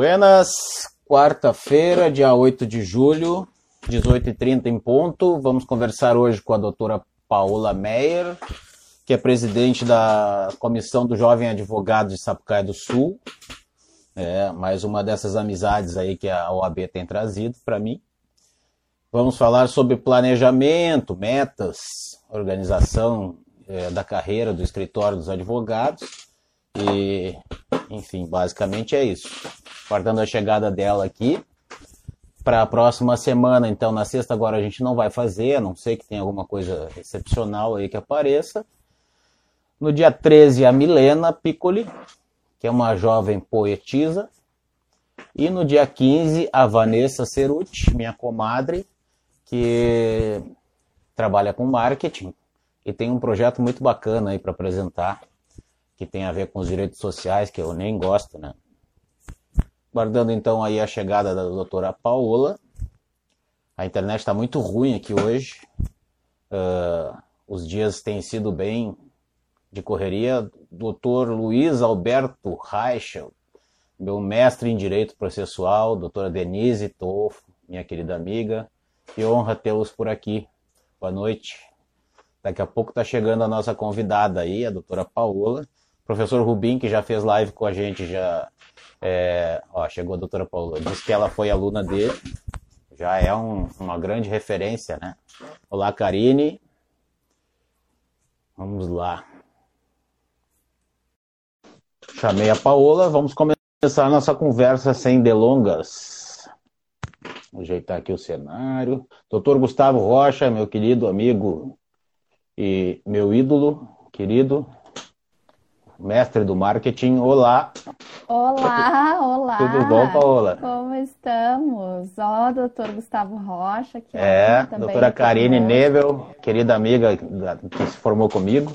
Buenas, quarta-feira, dia 8 de julho, 18h30 em ponto. Vamos conversar hoje com a doutora Paola Meyer, que é presidente da Comissão do Jovem Advogado de Sapucaia do Sul. É, mais uma dessas amizades aí que a OAB tem trazido para mim. Vamos falar sobre planejamento, metas, organização é, da carreira do escritório dos advogados. E, enfim, basicamente é isso. Guardando a chegada dela aqui. Para a próxima semana, então, na sexta agora a gente não vai fazer, a não sei que tenha alguma coisa excepcional aí que apareça. No dia 13, a Milena Piccoli, que é uma jovem poetisa. E no dia 15, a Vanessa Ceruti, minha comadre, que trabalha com marketing e tem um projeto muito bacana aí para apresentar, que tem a ver com os direitos sociais, que eu nem gosto, né? Guardando então aí a chegada da doutora Paola. A internet está muito ruim aqui hoje. Uh, os dias têm sido bem de correria, doutor Luiz Alberto Reichel, meu mestre em Direito Processual, doutora Denise Tofo, minha querida amiga, que honra tê-los por aqui. Boa noite. Daqui a pouco está chegando a nossa convidada aí, a doutora Paola. Professor Rubim, que já fez live com a gente, já. É... Ó, chegou a doutora Paola. Diz que ela foi aluna dele. Já é um, uma grande referência, né? Olá, Karine. Vamos lá. Chamei a Paola, vamos começar a nossa conversa sem delongas. Vou ajeitar aqui o cenário. Doutor Gustavo Rocha, meu querido amigo e meu ídolo, querido, mestre do marketing. Olá! Olá, olá! Tudo bom, Paola? Como estamos? Ó, oh, doutor Gustavo Rocha, que é, doutora Karine Nebel, querida amiga que se formou comigo.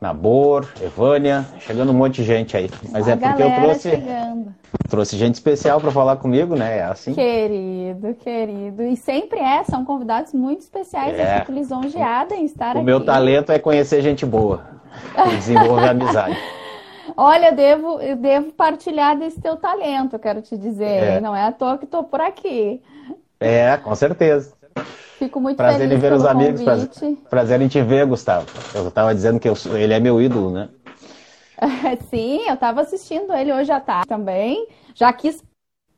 Nabor, Evânia, chegando um monte de gente aí. Mas A é porque eu trouxe, chegando. Trouxe gente especial para falar comigo, né? É assim. Querido, querido. E sempre é, são convidados muito especiais. É. Eu fico lisonjeada em estar O aqui. meu talento é conhecer gente boa e desenvolver amizade. Olha, eu devo, eu devo partilhar desse teu talento, eu quero te dizer. É. Não é à toa que estou por aqui. É, com certeza. Fico muito Prazer feliz em ver os amigos. Prazer, prazer em te ver, Gustavo. Eu estava dizendo que eu ele é meu ídolo, né? Sim, eu estava assistindo ele hoje à tarde também. Já quis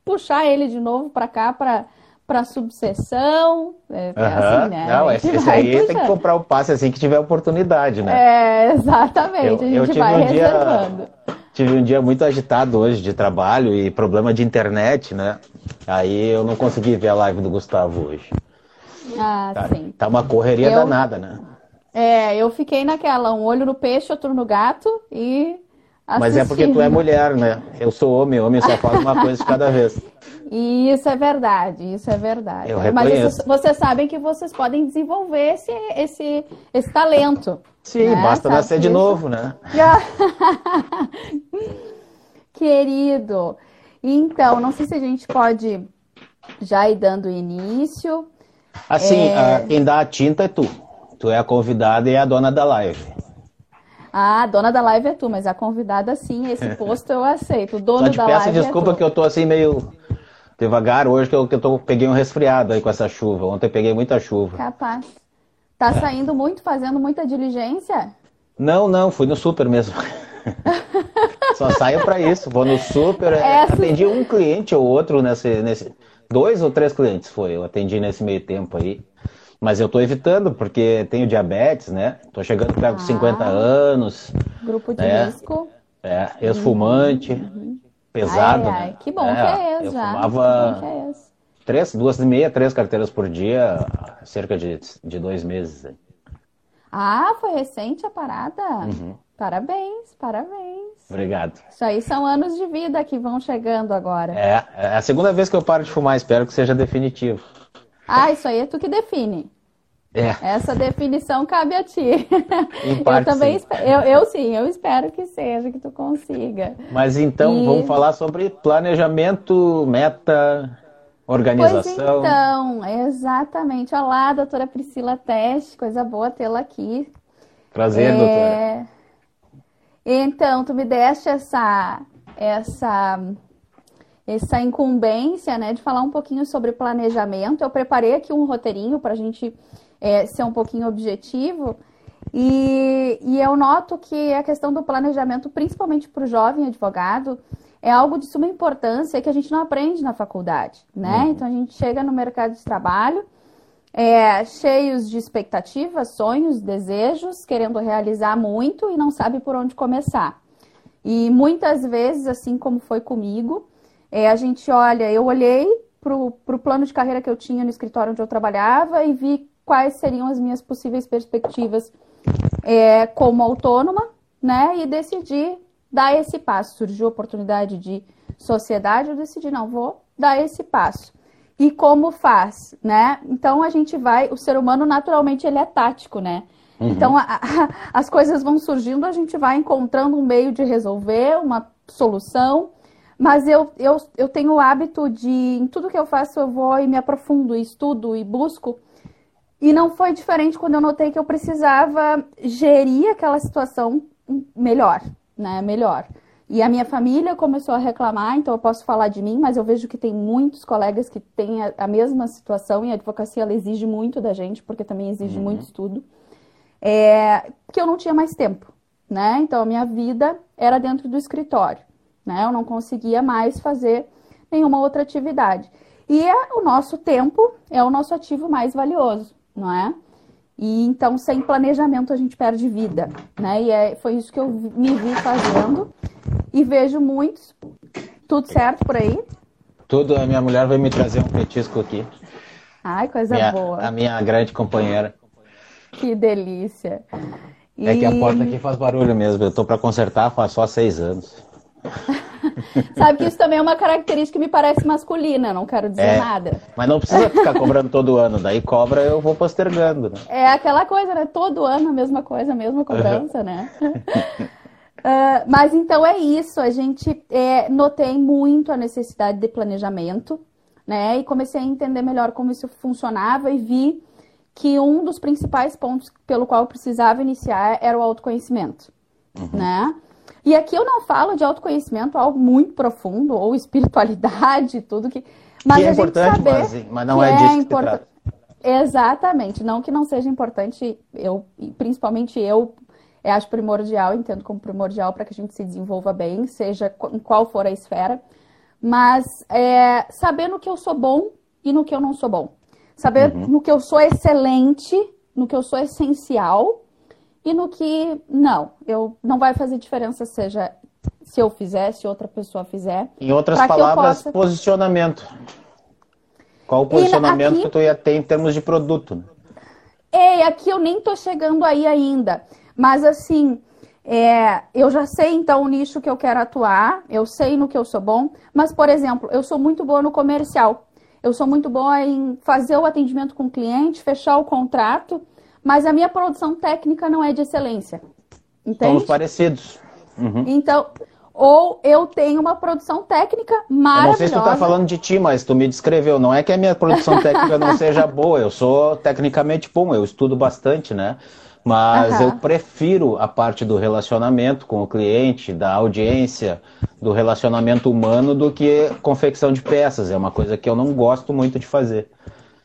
puxar ele de novo para cá, para para subseção. É, Aham. assim, né? Não, esse, esse aí tem que puxando. comprar o passe assim que tiver oportunidade, né? É, exatamente. Eu- a gente vai um dia- reservando. Tive um dia muito agitado hoje de trabalho e problema de internet, né? Aí eu não consegui ver a live do Gustavo hoje. Ah, Tá, sim. tá uma correria Eu- danada, né? É, eu fiquei naquela, um olho no peixe, outro no gato e Mas é porque tu é assistindo. mulher, né? Eu sou homem, homem só faz uma coisa de cada vez. Isso é verdade, isso é verdade. Eu Mas vocês, sabem que vocês podem desenvolver esse, esse, esse talento. Sim, né? basta Sabe nascer de disso? novo, né? Querido, então, não sei se a gente pode já ir dando início. Assim, É. a- quem dá a tinta é tu. Tu é a convidada e é a dona da live. Ah, a dona da live é tu, mas a convidada sim, esse posto eu aceito. O dono Só te da peço live desculpa é que eu tô assim meio devagar hoje, que eu, que eu tô, peguei um resfriado aí com essa chuva. Ontem peguei muita chuva. Capaz. Tá saindo muito, fazendo muita diligência? Não, não, fui no super mesmo. Só saio pra isso, vou no super. É, atendi um cliente ou outro nesse, nesse. Dois ou três clientes foi, eu atendi nesse meio tempo aí. Mas eu tô evitando, porque tenho diabetes, né? Tô chegando perto dos Ah. 50 anos, Grupo de É. risco. é, ex-fumante, pesado, Uhum. ai, ai, né? que bom que é eu esse já. fumava Que bom que é esse. três, duas e meia, três carteiras por dia, há cerca de, de dois meses. Ah, foi recente a parada? Uhum. Parabéns, parabéns. Obrigado. Isso aí são anos de vida que vão chegando agora. É, é a segunda vez que eu paro de fumar, espero que seja definitivo. Ah, isso aí é tu que define. É, Essa definição cabe a ti. Em Eu parte, também sim. espero, eu, eu sim, eu espero que seja, que tu consiga. mas então E- vamos falar sobre planejamento, meta, Pois organização. então, exatamente. Olá, doutora Priscila Teste, coisa boa tê-la aqui. Prazer, doutora. É, Então, tu me deste essa, essa essa incumbência, né, de falar um pouquinho sobre planejamento. Eu preparei aqui um roteirinho para a gente é, ser um pouquinho objetivo. E, e eu noto que a questão do planejamento, principalmente para o jovem advogado, é algo de suma importância que a gente não aprende na faculdade, né? Uhum. Então a gente chega no mercado de trabalho é, cheios de expectativas, sonhos, desejos, querendo realizar muito e não sabe por onde começar. E muitas vezes, assim como foi comigo, é, a gente olha, eu olhei para o plano de carreira que eu tinha no escritório onde eu trabalhava e vi quais seriam as minhas possíveis perspectivas é, como autônoma, né? E decidi dar esse passo. Surgiu a oportunidade de sociedade, eu decidi, não, vou dar esse passo. E como faz, né? Então a gente vai, o ser humano naturalmente ele é tático, né? Uhum. Então a, a, as coisas vão surgindo, a gente vai encontrando um meio de resolver, uma solução. Mas eu, eu, eu tenho o hábito de, em tudo que eu faço, eu vou e me aprofundo, e estudo e busco. E não foi diferente quando eu notei que eu precisava gerir aquela situação melhor, né? Melhor. E a minha família começou a reclamar, então eu posso falar de mim, mas eu vejo que tem muitos colegas que têm a, a mesma situação e a advocacia ela exige muito da gente, porque também exige uhum. muito estudo. É, que eu não tinha mais tempo, né? Então a minha vida era dentro do escritório, né? Eu não conseguia mais fazer nenhuma outra atividade. E é, o nosso tempo é o nosso ativo mais valioso, não é? E então, sem planejamento, a gente perde vida, né? E é, foi isso que eu me vi fazendo e vejo muitos. Tudo certo por aí? Tudo. A minha mulher vai me trazer um petisco aqui. Ai, coisa minha, boa. A minha grande companheira. Que delícia. E... É que a porta aqui faz barulho mesmo. Eu tô para consertar faz só seis anos. Sabe que isso também é uma característica que me parece masculina, não quero dizer é, nada. Mas não precisa ficar cobrando todo ano, daí cobra eu vou postergando. Né? É aquela coisa, né? Todo ano a mesma coisa, a mesma cobrança, né? Uh, mas então é isso, a gente é, notei muito a necessidade de planejamento, né? E comecei a entender melhor como isso funcionava e vi que um dos principais pontos pelo qual eu precisava iniciar era o autoconhecimento, uhum. né? E aqui eu não falo de autoconhecimento algo muito profundo ou espiritualidade, tudo que, mas que é importante, mas, mas não é disso que se Exatamente, não que não seja importante, eu, principalmente eu é, acho primordial, entendo como primordial para que a gente se desenvolva bem, seja em qual for a esfera, mas é, saber no que eu sou bom e no que eu não sou bom. Saber uhum. no que eu sou excelente, no que eu sou essencial e no que não, eu não vai fazer diferença, seja se eu fizer, se outra pessoa fizer. Em outras palavras, possa... posicionamento. Qual o posicionamento aqui... que tu ia ter em termos de produto? Ei, aqui eu nem tô chegando aí ainda. Mas assim, é, eu já sei então o nicho que eu quero atuar, eu sei no que eu sou bom, mas, por exemplo, eu sou muito boa no comercial. Eu sou muito boa em fazer o atendimento com o cliente, fechar o contrato, mas a minha produção técnica não é de excelência. Entende? Somos parecidos. Uhum. Então, ou eu tenho uma produção técnica maravilhosa. Eu não sei se tu tá falando de ti, mas tu me descreveu. Não é que a minha produção técnica não seja boa, eu sou tecnicamente bom, eu estudo bastante, né? Mas uhum. eu prefiro a parte do relacionamento com o cliente, da audiência, do relacionamento humano, do que confecção de peças. É uma coisa que eu não gosto muito de fazer.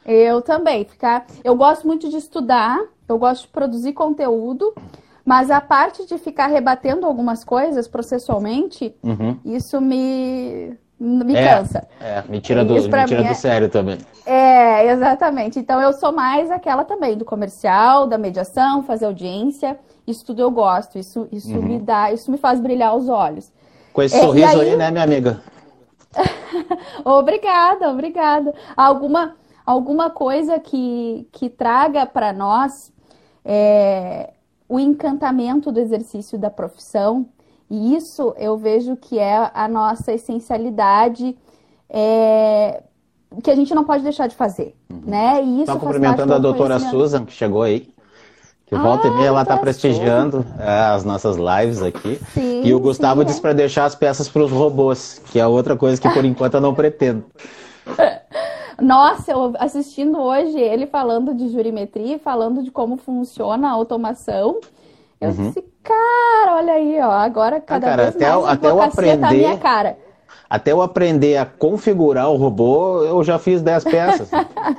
Eu também. Ficar... Eu gosto muito de estudar, eu gosto de produzir conteúdo, mas a parte de ficar rebatendo algumas coisas processualmente, uhum. isso me me é, cansa. É, me tira do, me tira do é, sério também. É, exatamente. Então eu sou mais aquela também do comercial, da mediação, fazer audiência. Isso tudo eu gosto. Isso, isso uhum. me dá, isso me faz brilhar os olhos. Com esse é, sorriso aí, aí, né, minha amiga? obrigada, obrigada. Alguma, alguma coisa que, que traga para nós é, o encantamento do exercício da profissão e isso eu vejo que é a nossa essencialidade, é, que a gente não pode deixar de fazer, uhum. né? E isso cumprimentando a doutora Susan, que chegou aí. Que ah, volta e meia ela está prestigiando é, as nossas lives aqui. Sim, e o Gustavo sim, disse para deixar as peças para os robôs, que é outra coisa que por enquanto eu não pretendo. Nossa, eu assistindo hoje ele falando de jurimetria, falando de como funciona a automação. Eu uhum. disse, cara, olha aí, ó, agora ah, cada ah, cara, vez até, mais até eu aprender, tá minha cara. até eu aprender a configurar o robô, eu já fiz 10 peças.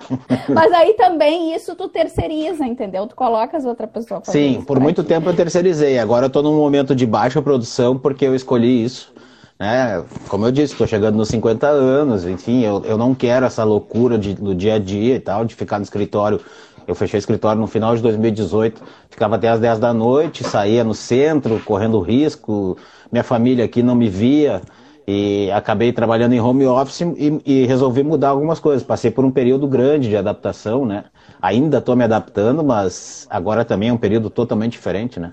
Mas aí também isso tu terceiriza, entendeu? Tu colocas outra pessoa Sim, por muito tempo eu terceirizei. Agora eu tô num momento de baixa produção porque eu escolhi isso. Né? Como eu disse, estou chegando nos 50 anos, enfim, eu, eu não quero essa loucura de, do dia a dia e tal, de ficar no escritório. Eu fechei o escritório no final de 2018, ficava até as 10 da noite, saía no centro, correndo risco, minha família aqui não me via e acabei trabalhando em home office e, e, resolvi mudar algumas coisas. Passei por um período grande de adaptação, né? Ainda estou me adaptando, mas agora também é um período totalmente diferente, né?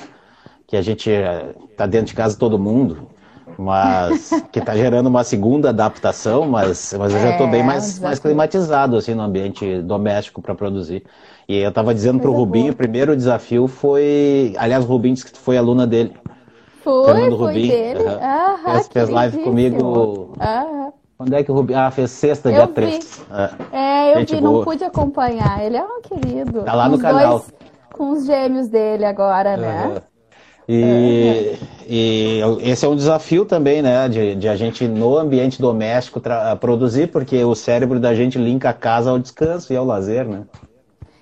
Que a gente está dentro de casa todo mundo mas que está gerando uma segunda adaptação, mas, mas eu já estou bem é, mais, mais climatizado assim no ambiente doméstico para produzir. E eu estava dizendo para o Rubinho, o primeiro desafio foi, aliás, o Rubinho disse que foi aluna dele. Foi, Fernando foi Rubinho, dele. Uhum. Ah, fez, fez live comigo. Ah. Quando é que o Rubinho? Ah, fez sexta, eu dia vi. 3. É, é eu Gente vi, boa. não pude acompanhar. Ele é um querido. Tá lá no canal. Dois, com os gêmeos dele agora, né? E, e, esse é um desafio também, né, de, de a gente no ambiente doméstico produzir, porque o cérebro da gente linka a casa ao descanso e ao lazer, né?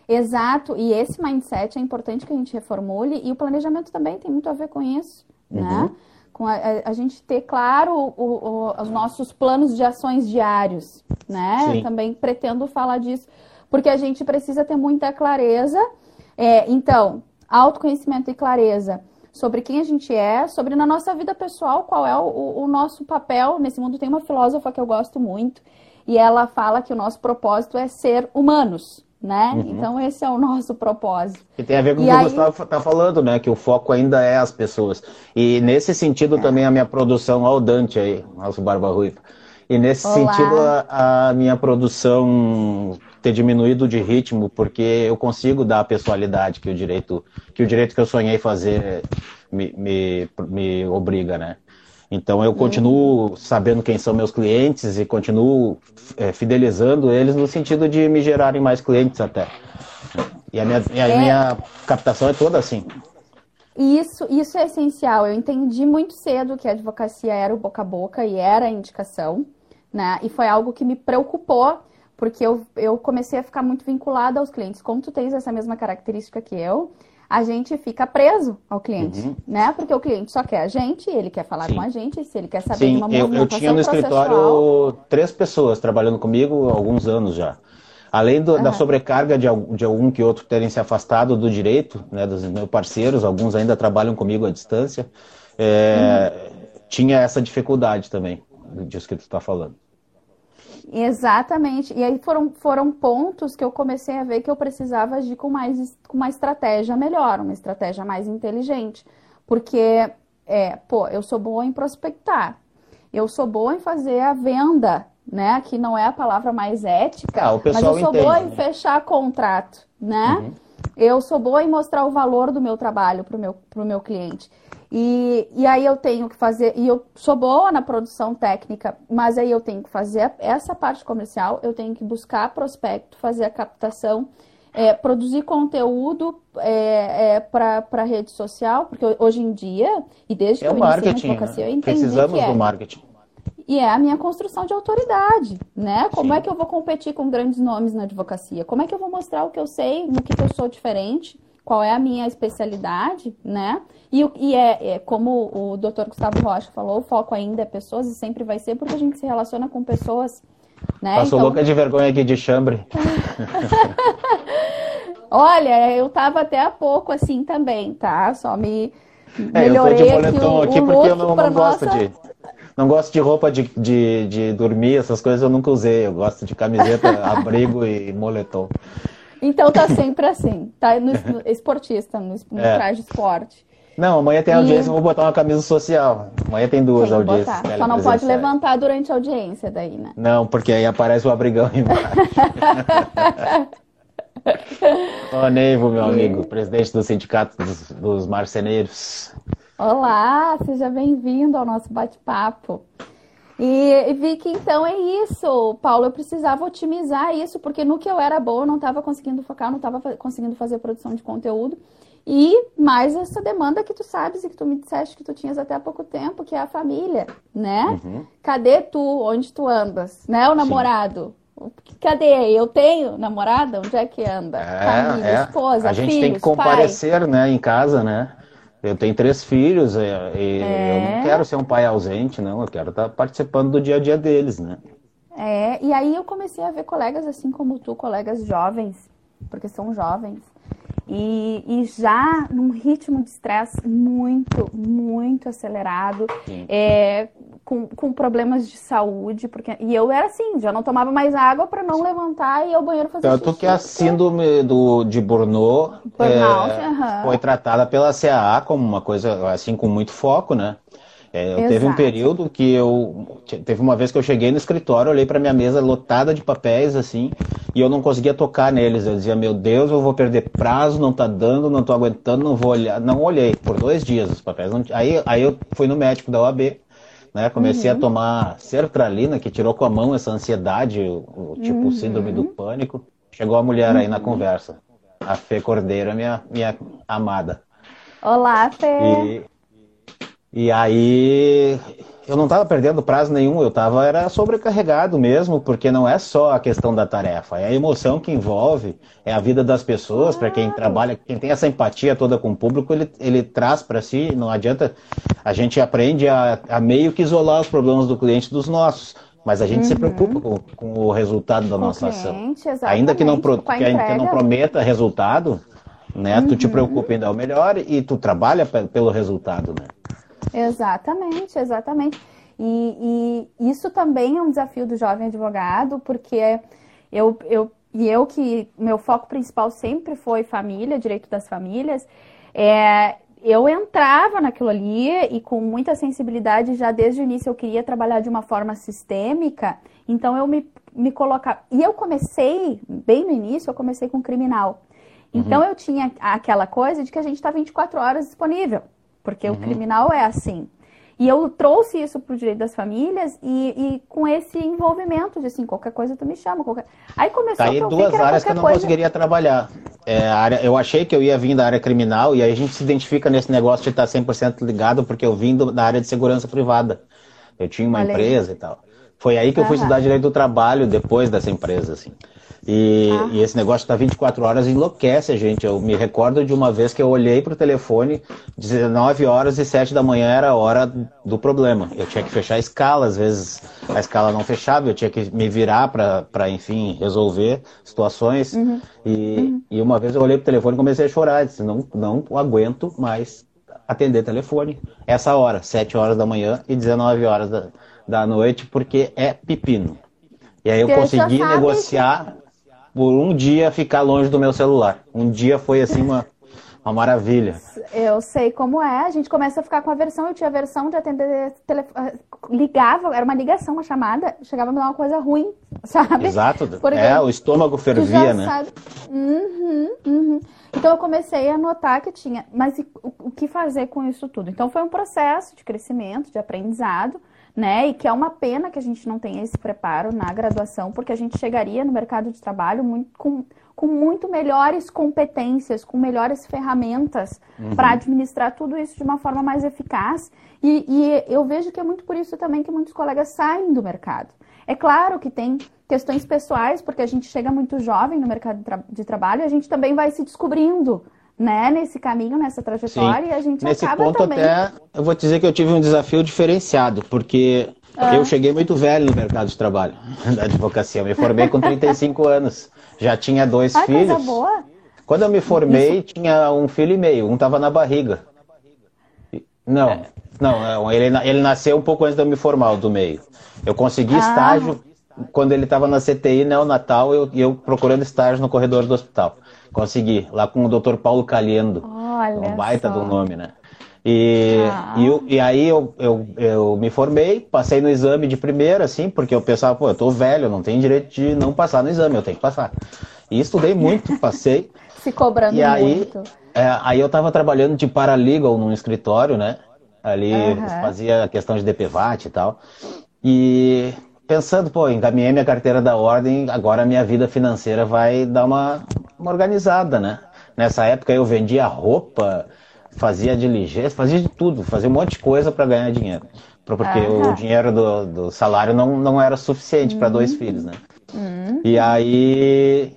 Exato, e esse mindset é importante que a gente reformule e o planejamento também tem muito a ver com isso, né? uhum. né? Com a, a, a, gente ter claro o, o, os nossos planos de ações diários, né? Sim. Também pretendo falar disso, porque a gente precisa ter muita clareza. É, então, autoconhecimento e clareza sobre quem a gente é, sobre na nossa vida pessoal qual é o, o, nosso papel nesse mundo. Tem uma filósofa que eu gosto muito e ela fala que o nosso propósito é ser humanos, né? Uhum. Então esse é o nosso propósito. E tem a ver com o que aí... você está falando, né? Que o foco ainda é as pessoas. E nesse sentido é. também a minha produção ao Dante aí, nosso Barba Ruiva. E nesse Olá. sentido a, a minha produção ter diminuído de ritmo, porque eu consigo dar a pessoalidade que o direito que o direito que eu sonhei fazer me, me, me obriga, né? Então eu continuo sabendo quem são meus clientes e continuo é, fidelizando eles no sentido de me gerarem mais clientes até. E a minha, e a é... minha captação é toda assim. Isso, isso é essencial. Eu entendi muito cedo que a advocacia era o boca a boca e era a indicação, né? E foi algo que me preocupou porque eu, eu comecei a ficar muito vinculada aos clientes. Como tu tens essa mesma característica que eu, a gente fica preso ao cliente, uhum. né? Porque o cliente só quer a gente, ele quer falar Sim. com a gente, se ele quer saber Sim, de uma eu, eu tinha no escritório três pessoas trabalhando comigo há alguns anos já. Além do, uhum. da sobrecarga de, de algum que outro terem se afastado do direito, né, dos meus parceiros, alguns ainda trabalham comigo à distância, é, uhum. tinha essa dificuldade também disso que tu está falando. Exatamente. E aí foram, foram pontos que eu comecei a ver que eu precisava agir com, mais, com uma estratégia melhor, uma estratégia mais inteligente. Porque, é, pô, eu sou boa em prospectar, eu sou boa em fazer a venda, né? Que não é a palavra mais ética, ah, mas eu sou entende, boa né? em fechar contrato, né? Uhum. Eu sou boa em mostrar o valor do meu trabalho para o meu, pro meu cliente. E, e aí eu tenho que fazer, e eu sou boa na produção técnica, mas aí eu tenho que fazer essa parte comercial, eu tenho que buscar prospecto, fazer a captação, é, produzir conteúdo é, é, para rede social, porque hoje em dia, e desde é que eu iniciei na advocacia, né? eu entendi Precisamos que é. do marketing. E é a minha construção de autoridade, né? Como Sim. é que eu vou competir com grandes nomes na advocacia? Como é que eu vou mostrar o que eu sei, no que, que eu sou diferente? Qual é a minha especialidade, né? E, e é, é, como o Dr. Gustavo Rocha falou, o foco ainda é pessoas e sempre vai ser porque a gente se relaciona com pessoas, né? Passou então... louca de vergonha aqui de chambre. Olha, eu tava até há pouco assim também, tá? Só me melhorei é, eu tô de boletão aqui, o, aqui porque eu não, não gosto nossa... de não gosto de roupa de, de, de dormir, essas coisas eu nunca usei. Eu gosto de camiseta, abrigo e moletom. Então tá sempre assim, tá no, no esportista, no, no é. traje esporte. Não, amanhã tem audiência, e... vou botar uma camisa social. Amanhã tem duas tem audiências. Só não pode levantar durante a audiência daí, né? Não, porque aí aparece o abrigão embaixo. Ó, Neivo, meu amigo, presidente do Sindicato dos, dos Marceneiros. Olá, seja bem-vindo ao nosso bate-papo. E, vi que então é isso, Paulo. Eu precisava otimizar isso, porque no que eu era boa eu não estava conseguindo focar, não estava conseguindo fazer produção de conteúdo. E mais essa demanda que tu sabes e que tu me disseste que tu tinhas até há pouco tempo, que é a família, né? Uhum. Cadê tu? Onde tu andas? Né? O namorado. Sim. Cadê? Eu tenho namorada? Onde é que anda? É, família, é. esposa, A gente filhos, tem que comparecer, pai. né, em casa, né? Eu tenho três filhos e, e é. eu não quero ser um pai ausente, não. Eu quero estar participando do dia a dia deles, né? É, e aí eu comecei a ver colegas assim como tu, colegas jovens, porque são jovens, e, e já num ritmo de estresse muito, muito acelerado, é, com, com problemas de saúde, porque e eu era assim, já não tomava mais água para não levantar e ir ao banheiro fazer Tanto xixi, que a síndrome do, de Burnout, Burnout é, foi tratada pela CAA como uma coisa assim com muito foco, né? É, teve um período que eu. Teve uma vez que eu cheguei no escritório, olhei para minha mesa lotada de papéis, assim, e eu não conseguia tocar neles. Eu dizia, meu Deus, eu vou perder prazo, não tá dando, não tô aguentando, não vou olhar. Não olhei por dois dias os papéis. Não... Aí, aí eu fui no médico da OAB, né? Comecei uhum. a tomar sertralina, que tirou com a mão essa ansiedade, o, o tipo uhum. síndrome do pânico. Chegou a mulher aí na uhum. conversa. A Fê Cordeira, minha, minha amada. Olá, Fê. E, e aí eu não estava perdendo prazo nenhum, eu estava era sobrecarregado mesmo, porque não é só a questão da tarefa, é a emoção que envolve, é a vida das pessoas, para quem trabalha, quem tem essa empatia toda com o público, ele, ele traz para si, não adianta, a gente aprende a, a, meio que isolar os problemas do cliente dos nossos, mas a gente uhum. se preocupa com, com, o resultado da com nossa cliente, ação. Ainda que não, pro, que, que não prometa resultado, né, uhum. tu te uhum. preocupa em dar o melhor e tu trabalha pelo resultado, né? Exatamente, exatamente. E, e, isso também é um desafio do jovem advogado, porque eu, eu, e eu que meu foco principal sempre foi família, direito das famílias, é, eu entrava naquilo ali e com muita sensibilidade, já desde o início eu queria trabalhar de uma forma sistêmica, então eu me, me colocava. E eu comecei, bem no início, eu comecei com criminal. Então uhum. eu tinha aquela coisa de que a gente está 24 horas disponível porque uhum. o criminal é assim. E eu trouxe isso para o direito das famílias e, e, com esse envolvimento de assim, qualquer coisa tu me chama. Qualquer... Aí começou tá aí duas áreas que eu não coisa... conseguiria trabalhar. É, área, eu achei que eu ia vir da área criminal e aí a gente se identifica nesse negócio de estar 100% ligado porque eu vim do, da área de segurança privada. Eu tinha uma empresa e tal. Foi aí que eu fui estudar direito do trabalho depois dessa empresa, assim. E, ah. e esse negócio tá 24 horas enlouquece a gente. Eu me recordo de uma vez que eu olhei pro telefone, 19 horas e 7 da manhã era a hora do problema. Eu tinha que fechar a escala, às vezes a escala não fechava, eu tinha que me virar para, enfim, resolver situações. Uhum. E, uhum. e uma vez eu olhei pro telefone e comecei a chorar. Disse, não, não aguento mais atender telefone essa hora, 7 horas da manhã e 19 horas da, da noite, porque é pepino. E aí eu consegui negociar por um dia ficar longe do meu celular. Um dia foi assim uma, uma maravilha. Eu sei como é. A gente começa a ficar com a versão. Eu tinha a versão de atender telefone. Ligava, era uma ligação, uma chamada. Chegava a me dar uma coisa ruim, sabe? Exato. Porque é, o estômago fervia, né? Uhum, uhum. Então eu comecei a notar que tinha. Mas o que fazer com isso tudo? Então foi um processo de crescimento, de aprendizado né? E que é uma pena que a gente não tenha esse preparo na graduação, porque a gente chegaria no mercado de trabalho muito, com, com muito melhores competências, com melhores ferramentas uhum. para administrar tudo isso de uma forma mais eficaz. E, e eu vejo que é muito por isso também que muitos colegas saem do mercado. É claro que tem questões pessoais, porque a gente chega muito jovem no mercado de, tra de trabalho e a gente também vai se descobrindo né, nesse caminho, nessa trajetória, Sim. e a gente Nesse acaba ponto também... até, eu vou dizer que eu tive um desafio diferenciado, porque ah. eu cheguei muito velho no mercado de trabalho da advocacia. Eu me formei com 35 anos, já tinha dois ah, filhos. Coisa boa. Quando eu me formei, Isso. tinha um filho e meio, um estava na barriga. Não, é. não, ele, ele nasceu um pouco antes de eu me formar, o do meio. Eu consegui ah. estágio quando ele estava na CTI neonatal, eu, eu procurando estágio no corredor do hospital. Consegui, lá com o Dr. Paulo Caliendo. Olha um baita só. do nome, né? E, ah. e, e, aí eu, eu, eu me formei, passei no exame de primeira, assim, porque eu pensava, pô, eu tô velho, não tenho direito de não passar no exame, eu tenho que passar. E estudei muito, passei. Se cobrando e aí, muito. É, aí eu tava trabalhando de paralegal num escritório, né? Ali uhum. fazia a questão de DPVAT e tal. E pensando, pô, encaminhei minha carteira da ordem, agora a minha vida financeira vai dar uma, uma organizada, né? Nessa época eu vendia roupa, fazia diligência, fazia de tudo, fazia um monte de coisa para ganhar dinheiro. Porque o dinheiro do, do, salário não, não era suficiente uhum. para dois filhos, né? Uhum. E aí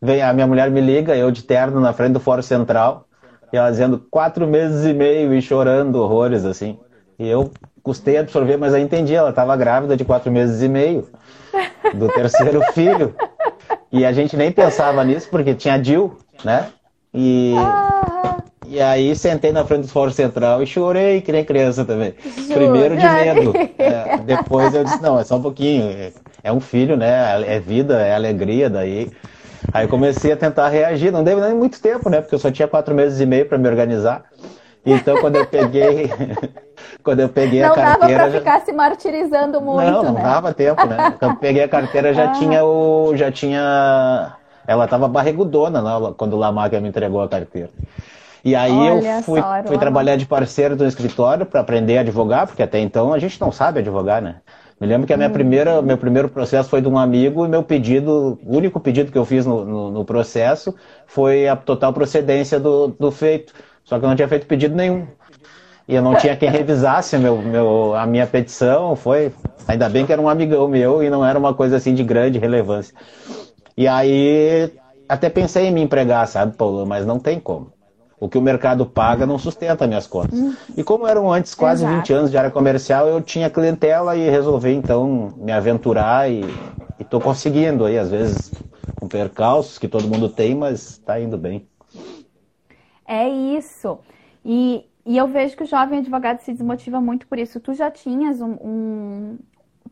vem a minha mulher me liga, eu de terno na frente do Fórum Central, e ela dizendo quatro meses e meio e chorando horrores, assim. E eu custei absorver, mas eu entendi, ela estava grávida de quatro meses e meio do terceiro filho. E a gente nem pensava nisso, porque tinha Dil, né? E, e aí sentei na frente do Fórum Central e chorei que nem criança também. Primeiro de medo. É, depois eu disse, não, é só um pouquinho. É, é um filho, né? É vida, é alegria daí. Aí comecei a tentar reagir. Não deu nem muito tempo, né? Porque eu só tinha quatro meses e meio para me organizar. Então quando eu peguei. quando eu peguei não a carteira. Não dava para ficar se martirizando muito. Não, não né? dava tempo, né? Quando eu peguei a carteira já ah. tinha o. já tinha ela estava barrigudona né, quando o Lamaga me entregou a carteira. E aí Olha eu fui, só, fui trabalhar de parceiro do escritório para aprender a advogar, porque até então a gente não sabe advogar, né? Me lembro que a minha hum. primeira, meu primeiro processo foi de um amigo e meu pedido, o único pedido que eu fiz no, no, no processo foi a total procedência do, do feito. Só que eu não tinha feito pedido nenhum. E eu não tinha quem revisasse meu, meu, a minha petição. Foi, ainda bem que era um amigão meu e não era uma coisa assim de grande relevância. E aí até pensei em me empregar, sabe, Paulo? Mas não tem como. O que o mercado paga não sustenta minhas contas. E como eram antes quase Exato. 20 anos de área comercial, eu tinha clientela e resolvi então me aventurar e estou conseguindo aí, às vezes com percalços que todo mundo tem, mas está indo bem. É isso. E, e eu vejo que o jovem advogado se desmotiva muito por isso. Tu já tinhas um, um,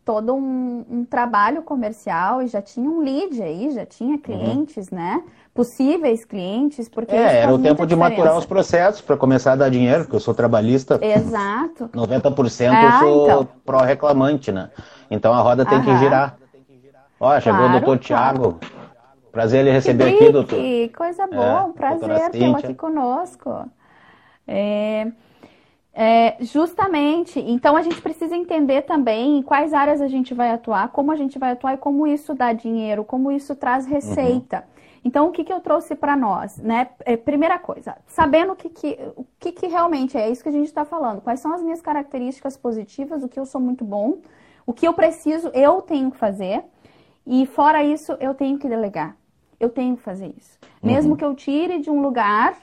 todo um, um, trabalho comercial e já tinha um lead aí, já tinha uhum. clientes, uhum. né? Possíveis clientes, porque. É, era o tempo de diferença. maturar os processos para começar a dar dinheiro, porque eu sou trabalhista. Exato. 90% ah, eu sou então. pró-reclamante, né? Então a roda tem Aham. que girar. Ó, chegou claro, o doutor claro. Prazer ele receber aqui, doutor. Que coisa boa, é, um prazer tê-lo aqui conosco. É. É, justamente, então a gente precisa entender também em quais áreas a gente vai atuar, como a gente vai atuar e como isso dá dinheiro, como isso traz receita. Uhum. Então, o que, que eu trouxe para nós? Né? É, primeira coisa, sabendo o que, que, o que, que realmente é isso que a gente está falando, quais são as minhas características positivas, o que eu sou muito bom, o que eu preciso, eu tenho que fazer, e fora isso, eu tenho que delegar. Eu tenho que fazer isso. Uhum. Mesmo que eu tire de um lugar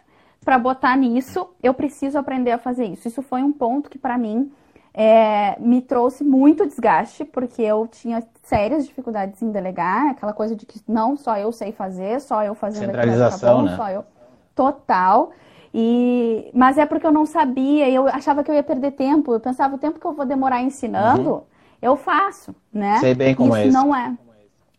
para botar nisso, eu preciso aprender a fazer isso. Isso foi um ponto que para mim é, me trouxe muito desgaste, porque eu tinha sérias dificuldades em delegar, aquela coisa de que não só eu sei fazer, só eu fazendo Centralização, bom, né? só eu. Total. E, mas é porque eu não sabia, eu achava que eu ia perder tempo. Eu pensava, o tempo que eu vou demorar ensinando, uhum. eu faço, né? Sei bem como isso é isso. não é.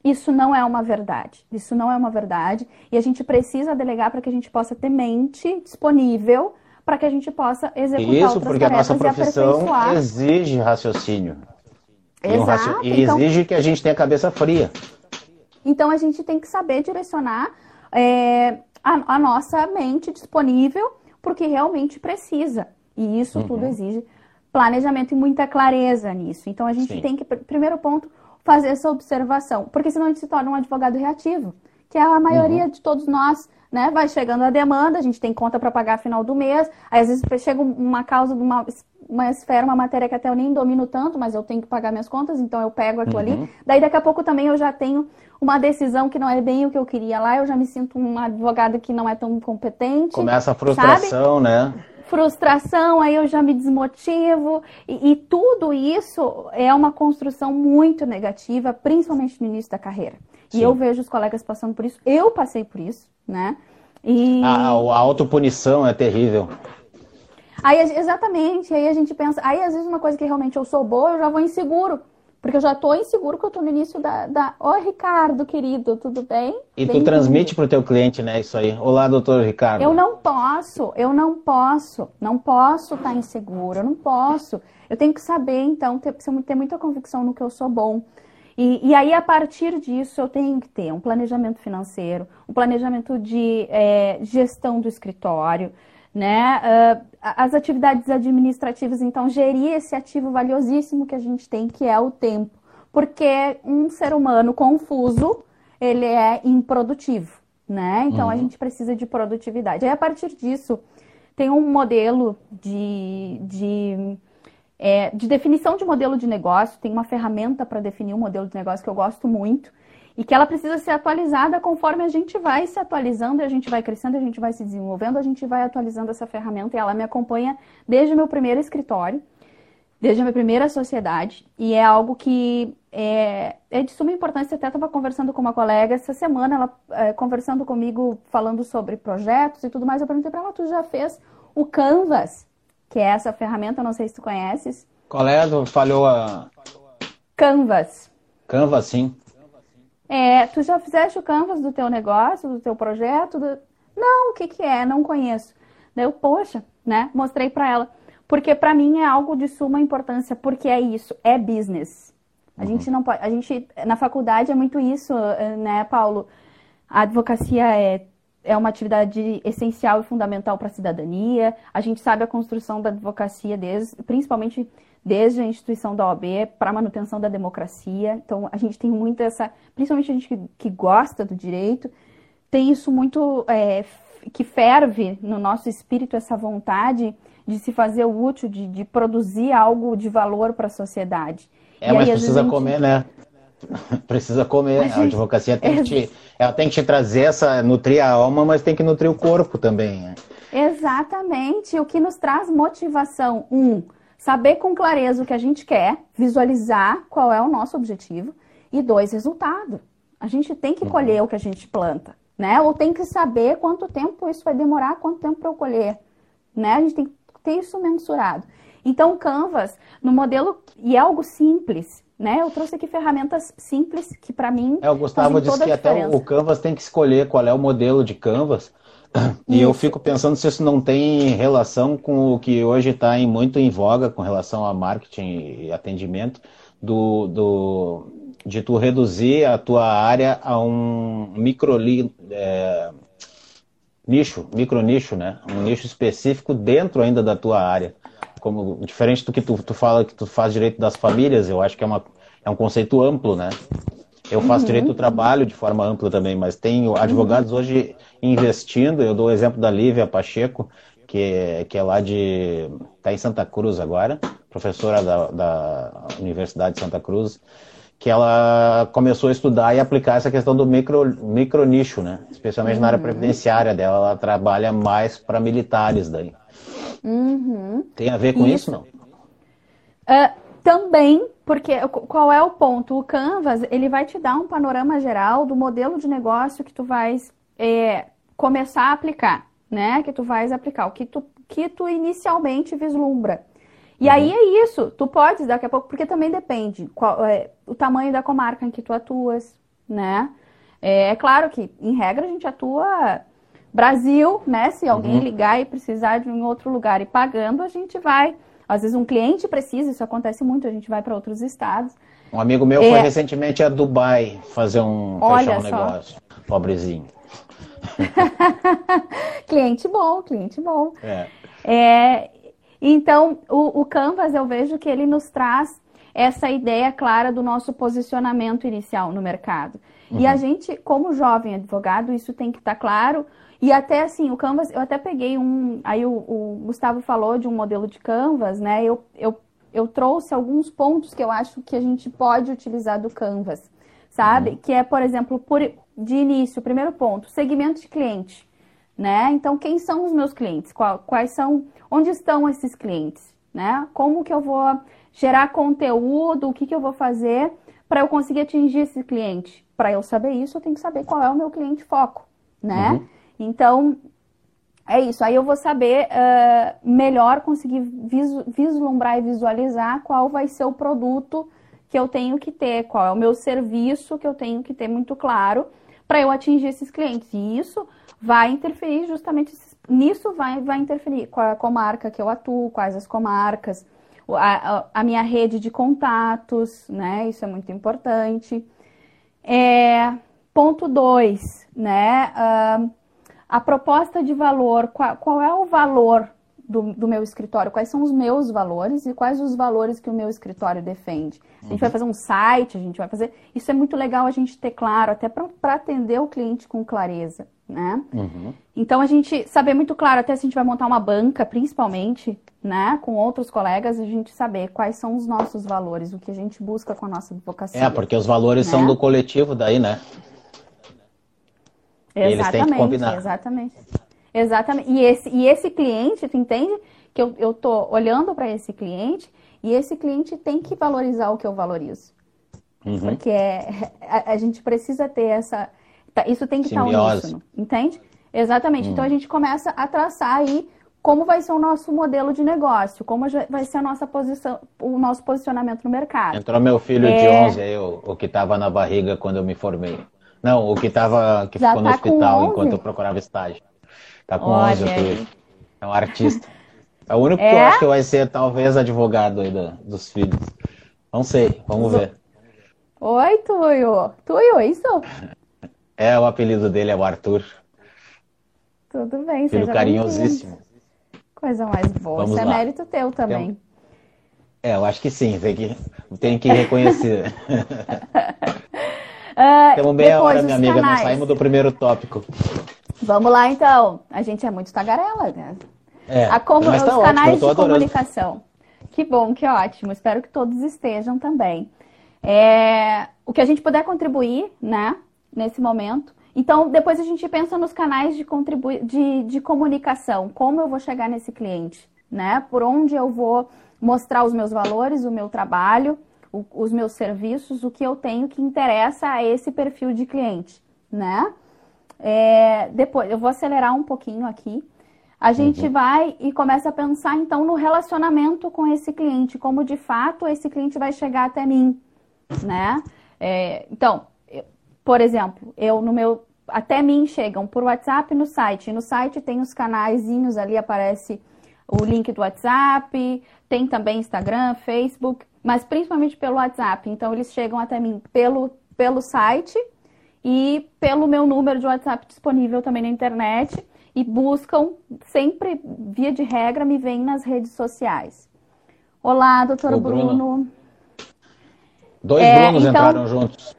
Isso não é uma verdade. Isso não é uma verdade. E a gente precisa delegar para que a gente possa ter mente disponível para que a gente possa executar Isso, porque a nossa profissão exige raciocínio. Exato. E, então, exige que a gente tenha a cabeça fria. Então a gente tem que saber direcionar é, a, a, nossa mente disponível porque realmente precisa. E isso uhum. tudo exige planejamento e muita clareza nisso. Então a gente Sim. tem que, primeiro ponto, fazer essa observação, porque senão a gente se torna um advogado reativo, que é a maioria uhum. de todos nós, né? Vai chegando a demanda, a gente tem conta para pagar final do mês, aí às vezes chega uma causa de uma, uma esfera, uma matéria que até eu nem domino tanto, mas eu tenho que pagar minhas contas, então eu pego aquilo uhum. ali. Daí daqui a pouco também eu já tenho uma decisão que não é bem o que eu queria lá, eu já me sinto uma advogada que não é tão competente. Começa a frustração, sabe? né? Frustração, aí eu já me desmotivo. E, e, tudo isso é uma construção muito negativa, principalmente no início da carreira. Sim. E eu vejo os colegas passando por isso. Eu passei por isso, né? E... A, a autopunição é terrível. Aí, exatamente, aí a gente pensa, aí às vezes uma coisa que realmente eu sou boa, eu já vou inseguro. Porque eu já estou inseguro que eu estou no início da, da. Oi, Ricardo, querido, tudo bem? E bem tu transmite para o teu cliente, né, isso aí. Olá, doutor Ricardo. Eu não posso, eu não posso, não posso estar tá inseguro, eu não posso. Eu tenho que saber, então, ter, ter muita convicção no que eu sou bom. E, e, aí, a partir disso, eu tenho que ter um planejamento financeiro, um planejamento de é, gestão do escritório, né? Uh, as atividades administrativas, então, gerir esse ativo valiosíssimo que a gente tem, que é o tempo. Porque um ser humano confuso, ele é improdutivo. né? Então uhum. a gente precisa de produtividade. Aí a partir disso tem um modelo de, de, é, de definição de modelo de negócio, tem uma ferramenta para definir um modelo de negócio que eu gosto muito e que ela precisa ser atualizada conforme a gente vai se atualizando, a gente vai crescendo, a gente vai se desenvolvendo, a gente vai atualizando essa ferramenta e ela me acompanha desde o meu primeiro escritório desde a minha primeira sociedade, e é algo que é, é de suma importância. Até estava conversando com uma colega essa semana, ela é, conversando comigo, falando sobre projetos e tudo mais. Eu perguntei para ela: tu já fez o Canvas, que é essa ferramenta? Não sei se tu conheces. Qual é? Falhou a. Canvas. Canvas, sim. É, tu já fizeste o Canvas do teu negócio, do teu projeto? Do... Não, o que, que é? Não conheço. Daí eu, poxa, né? Mostrei para ela. Porque para mim é algo de suma importância, porque é isso, é business. A uhum. gente não pode, a gente na faculdade é muito isso, eh, né, Paulo? A advocacia é é uma atividade essencial e fundamental para a cidadania. A gente sabe a construção da advocacia, desde, principalmente desde a instituição da OAB, para a manutenção da democracia. Então, a gente tem muito essa, principalmente a gente que, que gosta do direito, tem isso muito é, que ferve no nosso espírito, essa vontade de se fazer útil, de, de produzir algo de valor para a sociedade. É, e mas aí, precisa gente... comer, né? precisa comer. A, gente... a advocacia tem, que te, ela tem que te trazer essa, nutrir a alma, mas tem que nutrir o corpo também. Né? Exatamente. O que nos traz motivação, um, saber com clareza o que a gente quer, visualizar qual é o nosso objetivo, e dois, resultado. A gente tem que colher o que a gente planta, né? Ou tem que saber quanto tempo isso vai demorar, quanto tempo para eu colher, né? A gente tem que ter isso mensurado. Então, Canvas, no modelo, e é algo simples, né? Eu trouxe aqui ferramentas simples que para mim. É, o Gustavo disse que até o Canvas tem que escolher qual é o modelo de Canvas. E eu fico pensando se isso não tem relação com o que hoje está muito em voga com relação a marketing e atendimento, do, do, de tu reduzir a tua área a um micro, é, nicho, micro nicho, né? Um nicho específico dentro ainda da tua área. Como, diferente do que tu, tu fala que tu faz direito das famílias, eu acho que é, uma, é um conceito amplo, né? Eu faço uhum. direito do trabalho de forma ampla também, mas tem advogados uhum. hoje investindo. Eu dou o exemplo da Lívia Pacheco, que é, que é lá de. está em Santa Cruz agora, professora da, da Universidade de Santa Cruz que ela começou a estudar e aplicar essa questão do micro, micro nicho, né? Especialmente uhum. na área uhum. previdenciária dela, ela trabalha mais para militares daí. Uhum. Tem a ver com isso, isso não? Uh, também, porque qual é o ponto? O Canvas, ele vai te dar um panorama geral do modelo de negócio que tu vais é, começar a aplicar, né? Que tu vais aplicar, o que tu, que tu inicialmente vislumbra. E uhum. aí é isso, tu podes daqui a pouco, porque também depende qual, é, o tamanho da comarca em que tu atuas, né? É, é, claro que, em regra, a gente atua Brasil, né? Se alguém uhum. ligar e precisar de um outro lugar e pagando, a gente vai. Às vezes um cliente precisa, isso acontece muito, a gente vai para outros estados. Um amigo meu é... foi recentemente a Dubai fazer um, Olha fechar um só. negócio, pobrezinho. cliente bom, cliente bom. É. é então, o, o Canvas, eu vejo que ele nos traz essa ideia clara do nosso posicionamento inicial no mercado. Uhum. E a uhum. gente, como jovem advogado, isso tem que estar tá claro. E até assim, o Canvas, eu até peguei um. Aí o, o, Gustavo falou de um modelo de Canvas, né? Eu, eu, eu trouxe alguns pontos que eu acho que a gente pode utilizar do Canvas, sabe? Uhum. Que é, por exemplo, por, de início, primeiro ponto, segmento de cliente né? Então, quem são os meus clientes? Quais são, onde estão esses clientes, né? Como que eu vou gerar conteúdo, o que que eu vou fazer para eu conseguir atingir esse cliente? Para eu saber isso, eu tenho que saber qual é o meu cliente foco, né? Uhum. Então, é isso. Aí eu vou saber uh, melhor conseguir vislumbrar e visualizar qual vai ser o produto que eu tenho que ter, qual é o meu serviço que eu tenho que ter muito claro para eu atingir esses clientes. E isso vai interferir justamente nisso, vai, vai interferir é a comarca que eu atuo, quais as comarcas, a, a minha rede de contatos, né? Isso é muito importante. É, ponto 2, né? Uh, a proposta de valor, qual, qual, é o valor do, do, meu escritório, quais são os meus valores e quais os valores que o meu escritório defende. A gente vai fazer um site, a gente vai fazer. Isso é muito legal a gente ter claro, até para atender o cliente com clareza. Né? Uhum. Então a gente saber muito claro, até se a gente vai montar uma banca, principalmente, né, com outros colegas, a gente saber quais são os nossos valores, o que a gente busca com a nossa advocacia. É, porque os valores né? são do coletivo daí, né? Exatamente, eles têm que combinar. Exatamente. Exatamente. E esse, e esse cliente, tu entende? Que eu, eu tô olhando para esse cliente e esse cliente tem que valorizar o que eu valorizo. Uhum. Porque é, a, a, gente precisa ter essa. Tá, isso tem que estar uníssono, entende? Exatamente. Uhum. Então a gente começa a traçar aí como vai ser o nosso modelo de negócio, como vai ser a nossa posição, o nosso posicionamento no mercado. Entrou meu filho é... de 11 aí, o, o que estava na barriga quando eu me formei. Não, o que tava, que Já ficou tá no hospital enquanto eu procurava estágio. Tá com Olha 11, aí. é um artista. É o único é? que eu acho que vai ser talvez advogado aí dos filhos. Não sei, vamos ver. Oi, Tuyo. Tuyo, é isso? É, o apelido dele é o Arthur. Tudo bem, Filho carinhosíssimo. Coisa mais boa. Vamos Isso é lá. é mérito teu também. É, eu acho que sim, tem que, tem que reconhecer. uh, Temos meia hora, minha amiga, canais. não saímos do primeiro tópico. Vamos lá, então. A gente é muito tagarela, né? É, a como, tá os ótimo, canais de comunicação. Que bom, que ótimo. Espero que todos estejam também. É, o que a gente puder contribuir, né, nesse momento. Então, depois a gente pensa nos canais de, de, de comunicação. Como eu vou chegar nesse cliente, né? Por onde eu vou mostrar os meus valores, o meu trabalho, o, os meus serviços, o que eu tenho que interessa a esse perfil de cliente, né? É, depois, eu vou acelerar um pouquinho aqui. A gente uhum. vai e começa a pensar então no relacionamento com esse cliente, como de fato esse cliente vai chegar até mim, né? É, então, eu, por exemplo, eu no meu até mim chegam por WhatsApp no site. No site tem os canaizinhos ali aparece o link do WhatsApp, tem também Instagram, Facebook, mas principalmente pelo WhatsApp. Então eles chegam até mim pelo pelo site e pelo meu número de WhatsApp disponível também na internet e buscam, sempre, via de regra, me vêm nas redes sociais. Olá, doutor Bruno. Bruno. Dois é, Brunos então, entraram juntos.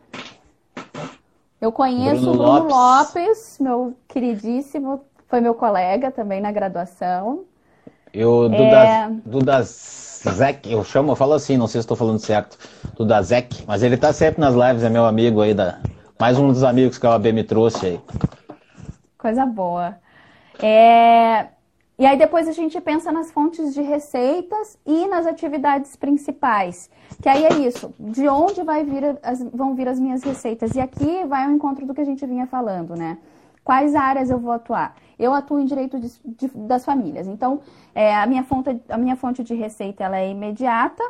Eu conheço Bruno o Bruno Lopes. Lopes, meu queridíssimo, foi meu colega também na graduação. Eu, do, é... do das Zek, eu chamo, eu falo assim, não sei se estou falando certo, do da Zek, mas ele tá sempre nas lives, é meu amigo aí da, mais um dos amigos que a OAB me trouxe aí. Coisa boa. É... E aí depois a gente pensa nas fontes de receitas e nas atividades principais. Que aí é isso, de onde vai vir as, vão vir as minhas receitas? E aqui vai ao encontro do que a gente vinha falando, né? Quais áreas eu vou atuar? Eu atuo em direito de, de, das famílias. Então, é, a, minha fonte, a minha fonte de receita ela é imediata,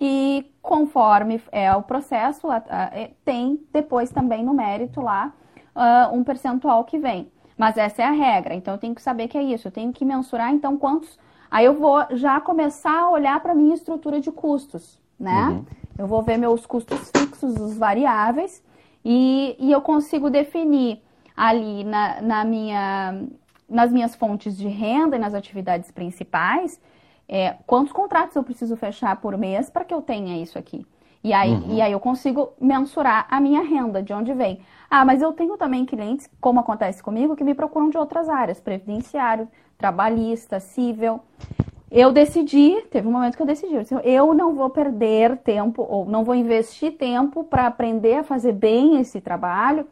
e conforme é o processo, é, tem depois também no mérito lá uh, um percentual que vem. Mas essa é a regra, então eu tenho que saber que é isso, eu tenho que mensurar então quantos. Aí eu vou já começar a olhar para a minha estrutura de custos, né? Uhum. Eu vou ver meus custos fixos, os variáveis, e, e eu consigo definir ali na, na minha, nas minhas fontes de renda e nas atividades principais é, quantos contratos eu preciso fechar por mês para que eu tenha isso aqui. E aí, uhum. e aí eu consigo mensurar a minha renda, de onde vem. Ah, mas eu tenho também clientes, como acontece comigo, que me procuram de outras áreas, previdenciário, trabalhista, civil. Eu decidi, teve um momento que eu decidi, eu, disse, eu não vou perder tempo, ou não vou investir tempo para aprender a fazer bem esse trabalho,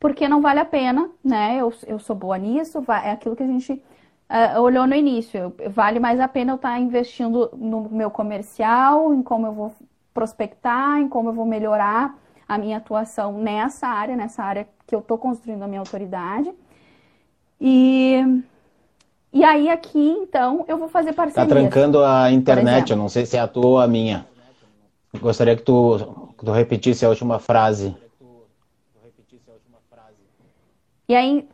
porque não vale a pena, né? Eu, eu sou boa nisso, é aquilo que a gente uh, olhou no início. Vale mais a pena eu estar tá investindo no meu comercial, em como eu vou prospectar, em como eu vou melhorar a minha atuação nessa área, nessa área que eu estou construindo a minha autoridade. E, e aí aqui, então, eu vou fazer parceria. Tá trancando a internet, eu não sei se é a tua ou a minha. Gostaria que tu, que tu repetisse a última frase. E aí,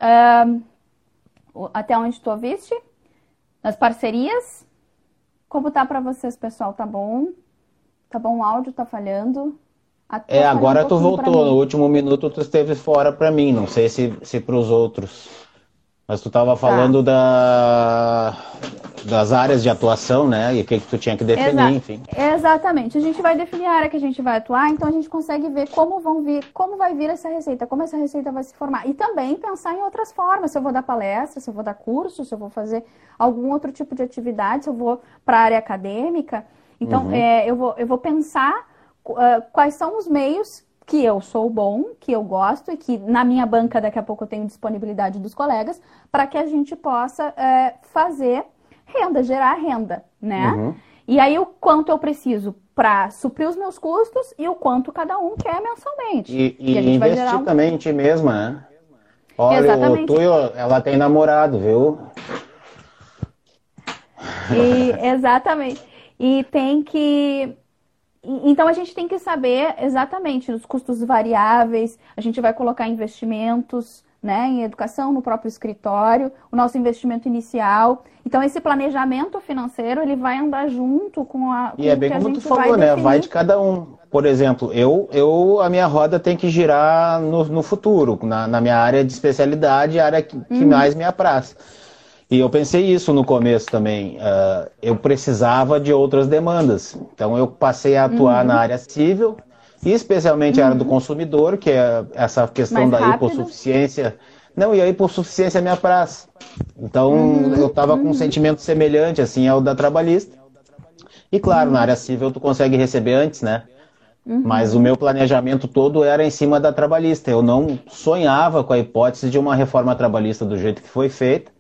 uh, até onde tu ouviste? Nas parcerias? Como tá para vocês, pessoal? Tá bom? Tá bom o áudio? Tá falhando? Até é, agora um tu voltou. No último minuto tu esteve fora para mim. Não sei se, se para os outros. Mas tu tava falando tá. da das áreas de atuação, né? E o que, que tu tinha que definir, Exa enfim. Exatamente. A gente vai definir a área que a gente vai atuar, então a gente consegue ver como vão vir, como vai vir essa receita, como essa receita vai se formar. E também pensar em outras formas, se eu vou dar palestra, se eu vou dar curso, se eu vou fazer algum outro tipo de atividade, se eu vou para a área acadêmica. Então, uhum. é, eu, vou, eu vou pensar uh, quais são os meios que eu sou bom, que eu gosto e que na minha banca daqui a pouco eu tenho disponibilidade dos colegas para que a gente possa é, fazer renda, gerar renda, né? Uhum. E aí o quanto eu preciso para suprir os meus custos e o quanto cada um quer mensalmente. E, e, e investir um... também em ti mesma, né? Olha, Exatamente. o Tuyo, ela tem namorado, viu? E, exatamente. E tem que então a gente tem que saber exatamente os custos variáveis, a gente vai colocar investimentos né, em educação no próprio escritório, o nosso investimento inicial. Então esse planejamento financeiro ele vai andar junto com a com E é bem como tu falou, vai né? Definir. Vai de cada um. Por exemplo, eu, eu a minha roda tem que girar no, no futuro, na, na minha área de especialidade, área que, que uhum. mais me apraz. E eu pensei isso no começo também. Uh, eu precisava de outras demandas. Então eu passei a atuar uhum. na área civil, especialmente uhum. a área do uhum. consumidor, que é essa questão Mais da rápido. hipossuficiência. Não, e a hipossuficiência me apraz. Então uhum. eu estava com um uhum. sentimento semelhante assim ao da trabalhista. E claro, na uhum. área civil tu consegue receber antes, né? Mas o meu planejamento todo era em cima da trabalhista. Eu não sonhava com a hipótese de uma reforma trabalhista do jeito que foi feita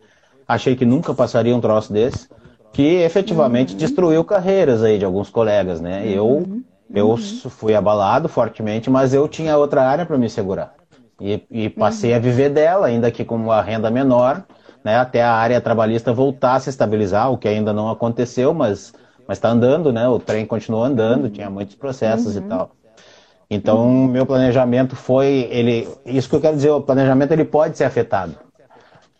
achei que nunca passaria um troço desse, que efetivamente uhum. destruiu carreiras aí de alguns colegas, né? Uhum. eu uhum. fui abalado fortemente, mas eu tinha outra área para me segurar. E, e passei a viver dela, ainda que com uma renda menor, né? Até a área trabalhista voltar a se estabilizar, o que ainda não aconteceu, mas está andando, né? O trem continuou andando, tinha muitos processos e tal. Então, meu planejamento foi ele, isso que eu quero dizer, o planejamento ele pode ser afetado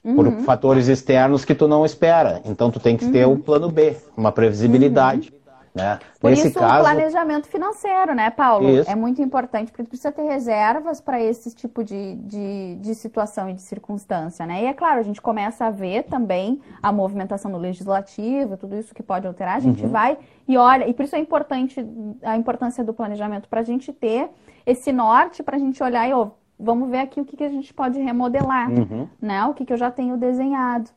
uhum. por fatores externos que tu não espera. Então tu tem que uhum. ter um plano B, uma previsibilidade. Né? Por Nesse isso caso... o planejamento financeiro, né, Paulo? Isso. É muito importante, porque precisa ter reservas para esse tipo de, de, de, situação e de circunstância, né? E é claro, a gente começa a ver também a movimentação no legislativo, tudo isso que pode alterar, a gente uhum. vai e olha, e por isso é importante a importância do planejamento, para a gente ter esse norte, para a gente olhar e, oh, vamos ver aqui o que, que a gente pode remodelar, uhum. né? O que, que eu já tenho desenhado.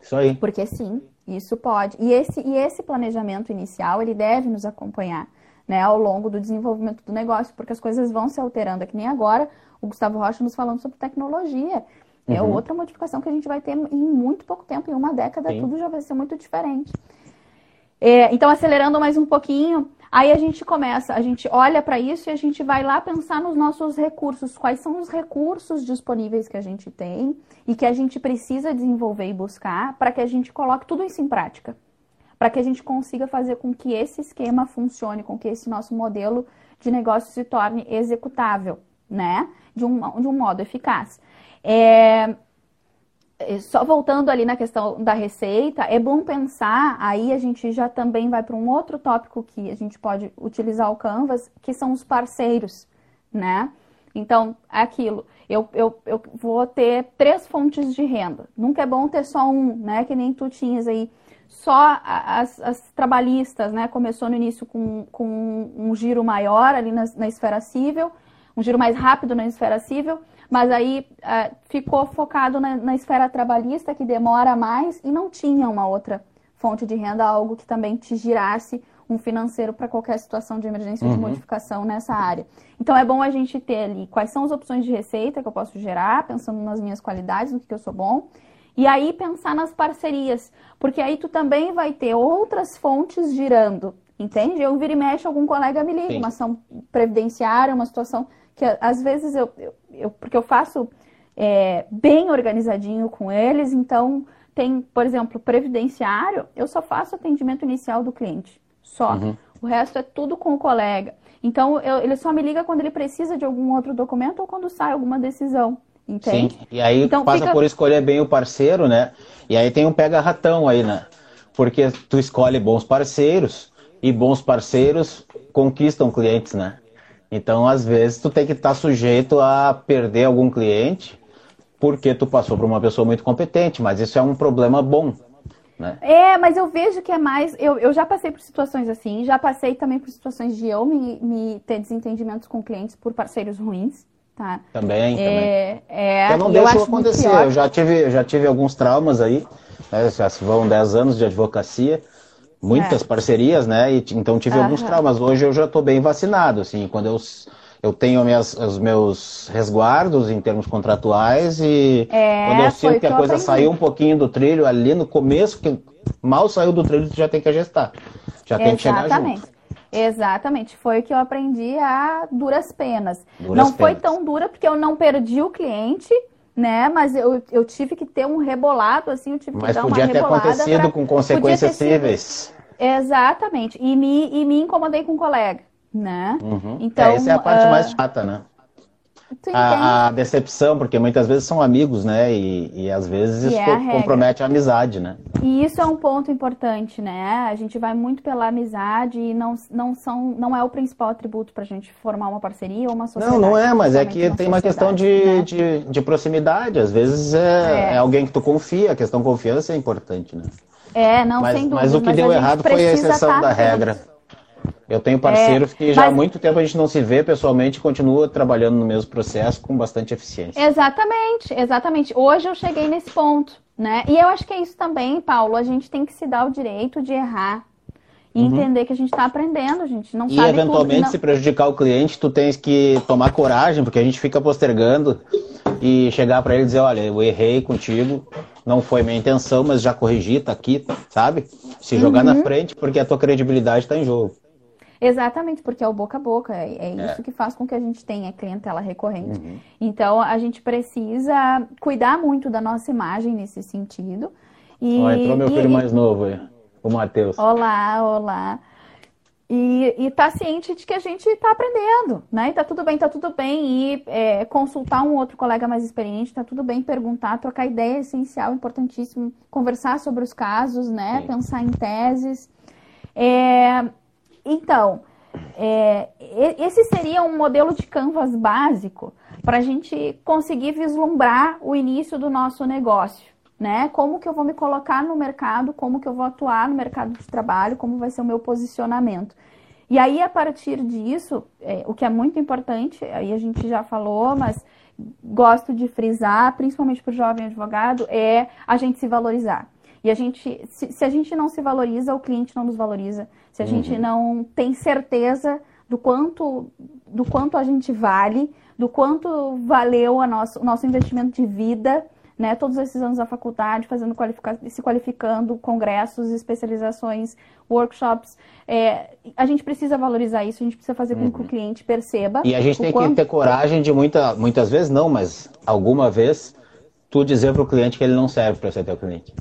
Isso aí. Porque sim, isso pode. E esse, e esse planejamento inicial, ele deve nos acompanhar, né? Ao longo do desenvolvimento do negócio, porque as coisas vão se alterando. É que nem agora o Gustavo Rocha nos falando sobre tecnologia. É uhum. outra modificação que a gente vai ter em muito pouco tempo, em uma década, sim. tudo já vai ser muito diferente. É, então, acelerando mais um pouquinho, Aí a gente começa, a gente olha para isso e a gente vai lá pensar nos nossos recursos, quais são os recursos disponíveis que a gente tem e que a gente precisa desenvolver e buscar para que a gente coloque tudo isso em prática. Para que a gente consiga fazer com que esse esquema funcione, com que esse nosso modelo de negócio se torne executável, né? De um, de um modo eficaz. É, só voltando ali na questão da receita, é bom pensar, aí a gente já também vai para um outro tópico que a gente pode utilizar o Canvas, que são os parceiros, né? Então, é aquilo, eu, eu, eu vou ter três fontes de renda. Nunca é bom ter só um, né? Que nem tu tinhas aí. Só as, as trabalhistas, né? Começou no início com, com um giro maior ali na, na esfera civil, um giro mais rápido na esfera civil mas aí é, ficou focado na, na, esfera trabalhista, que demora mais, e não tinha uma outra fonte de renda, algo que também te girasse um financeiro para qualquer situação de emergência ou uhum. de modificação nessa área. Então é bom a gente ter ali quais são as opções de receita que eu posso gerar, pensando nas minhas qualidades, no que, que eu sou bom. E aí pensar nas parcerias, porque aí tu também vai ter outras fontes girando, entende? Eu vira e mexe, algum colega me liga, Sim. uma ação previdenciária, uma situação que às vezes eu, eu, eu porque eu faço é, bem organizadinho com eles, então tem, por exemplo, previdenciário, eu só faço atendimento inicial do cliente, só. Uhum. O resto é tudo com o colega. Então, eu, ele só me liga quando ele precisa de algum outro documento ou quando sai alguma decisão. Entende? Sim, e aí então, passa fica... por escolher bem o parceiro, né? E aí tem um pega-ratão aí, né? Porque tu escolhe bons parceiros e bons parceiros conquistam clientes, né? Então, às vezes, tu tem que estar tá sujeito a perder algum cliente porque tu passou por uma pessoa muito competente, mas isso é um problema bom. Né? É, mas eu vejo que é mais. Eu, eu já passei por situações assim, já passei também por situações de eu me, me ter desentendimentos com clientes por parceiros ruins. Tá. Também, é, também. É, eu não deixo acontecer. Eu já tive, já tive alguns traumas aí, né, já vão 10 anos de advocacia, muitas é. parcerias, né? E, então tive alguns traumas. Hoje eu já estou bem vacinado, assim, quando eu eu tenho minhas, os meus resguardos em termos contratuais e é, quando eu sinto que a coisa saiu um pouquinho do trilho ali no começo, que mal saiu do trilho, tu já tem que ajustar. Já tem que chegar junto. Exatamente, foi o que eu aprendi a duras penas. Duras não penas. foi tão dura porque eu não perdi o cliente, né? Mas eu, eu tive que ter um rebolado, assim, eu tive que Mas dar podia ter acontecido pra... com consequências cíveis. Exatamente, e me, e me incomodei com um colega né? Uhum. Então, é, essa é a parte uh... mais chata, né? A, a, decepção, porque muitas vezes são amigos, né? E, e às vezes isso é compromete a amizade, né? E isso é um ponto importante, né? A gente vai muito pela amizade e não, não, são, não é o principal atributo para a gente formar uma parceria ou uma sociedade. Não, não é, mas é que uma tem uma questão de, né? de, de, proximidade. Às vezes é, é. é, alguém que tu confia, a questão confiança é importante, né? É, não, mas, sem dúvida. Mas o que deu errado foi a exceção tá da regra. Eu tenho parceiros é, que já mas... há muito tempo a gente não se vê pessoalmente e continua trabalhando no mesmo processo com bastante eficiência. Exatamente, exatamente. Hoje eu cheguei nesse ponto, né? E eu acho que é isso também, Paulo. A gente tem que se dar o direito de errar e uhum. entender que a gente está aprendendo, a gente não e sabe eventualmente, não... se prejudicar o cliente, tu tens que tomar coragem, porque a gente fica postergando e chegar para ele e dizer, olha, eu errei contigo, não foi minha intenção, mas já corrigi, tá aqui, sabe? Se jogar uhum. na frente, porque a tua credibilidade está em jogo. Exatamente, porque é o boca a boca, é, é, é, isso que faz com que a gente tenha clientela recorrente. Uhum. Então, a gente precisa cuidar muito da nossa imagem nesse sentido. E, Ó, entrou meu filho e, mais novo aí, o Matheus. Olá, olá. E, e tá ciente de que a gente está aprendendo, né? E tá tudo bem, tá tudo bem. E é, consultar um outro colega mais experiente, tá tudo bem perguntar, trocar ideia é essencial, importantíssimo. Conversar sobre os casos, né? Sim. Pensar em teses. É, então, é, esse seria um modelo de canvas básico para a gente conseguir vislumbrar o início do nosso negócio. Né? Como que eu vou me colocar no mercado, como que eu vou atuar no mercado de trabalho, como vai ser o meu posicionamento. E aí, a partir disso, é, o que é muito importante, aí a gente já falou, mas gosto de frisar, principalmente para o jovem advogado, é a gente se valorizar. E a gente, se, se, a gente não se valoriza, o cliente não nos valoriza. Se a uhum. gente não tem certeza do quanto, do quanto a gente vale, do quanto valeu a nosso, o nosso investimento de vida, né? Todos esses anos da faculdade, fazendo qualifica se qualificando, congressos, especializações, workshops. É, a gente precisa valorizar isso, a gente precisa fazer com uhum. que o uhum. cliente perceba. E a gente tem quanto... que ter coragem de muita, muitas vezes não, mas alguma vez tu dizer para o cliente que ele não serve para ser teu cliente.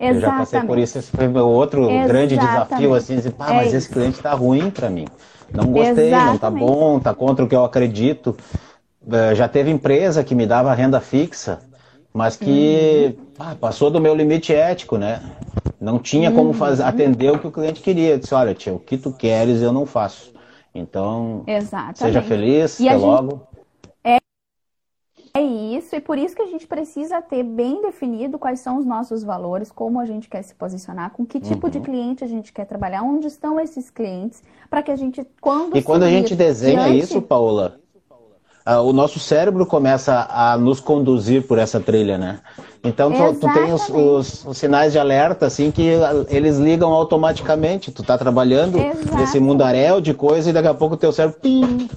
Exatamente. Eu já passei por isso, esse foi meu outro Exatamente. grande desafio, assim, dizer, pá, é mas isso. esse cliente está ruim para mim. Não gostei, Exatamente. não tá bom, tá contra o que eu acredito. Eh, já teve empresa que me dava renda fixa, mas que uhum. ah, passou do meu limite ético, né? Não tinha como fazer, uhum. atender o que o cliente queria. Eu disse, olha, tia, o que tu queres eu não faço. Então, Exatamente. seja feliz, até logo. Isso, e por isso que a gente precisa ter bem definido quais são os nossos valores, como a gente quer se posicionar, com que tipo uhum. de cliente a gente quer trabalhar, onde estão esses clientes, para que a gente, quando. E quando a gente desenha diante... isso, Paula, o nosso cérebro começa a nos conduzir por essa trilha, né? Então tu, tu tem os, os, os, sinais de alerta, assim, que eles ligam automaticamente. Tu tá trabalhando Exato. nesse mundaréu de coisa e daqui a pouco o teu cérebro. Pim,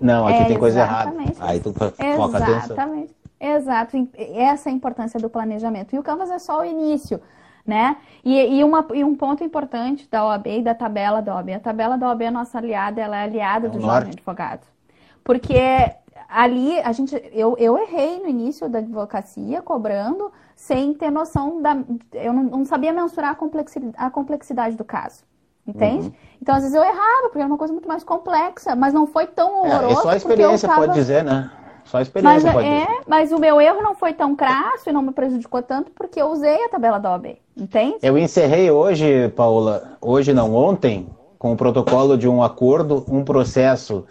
não, aqui é, tem coisa errada. Aí tu foca exatamente. atenção. Exato. Essa é a importância do planejamento. E o Canvas é só o início. Né? E, e, uma, e um ponto importante da OAB e da tabela da OAB. A tabela da OAB é nossa aliada, ela é aliada é do jovem advogado. Porque ali a gente, eu, eu errei no início da advocacia, cobrando, sem ter noção da. Eu não, não sabia mensurar a complexidade, a complexidade do caso. Entende? Uhum. Então, às vezes eu errava, porque era uma coisa muito mais complexa, mas não foi tão horroroso. É, só a experiência tava... pode dizer, né? Só a experiência mas, pode é, dizer. Mas o meu erro não foi tão crasso e não me prejudicou tanto porque eu usei a tabela da OAB, entende? Eu encerrei hoje, Paula, hoje não, ontem, com o protocolo de um acordo, um processo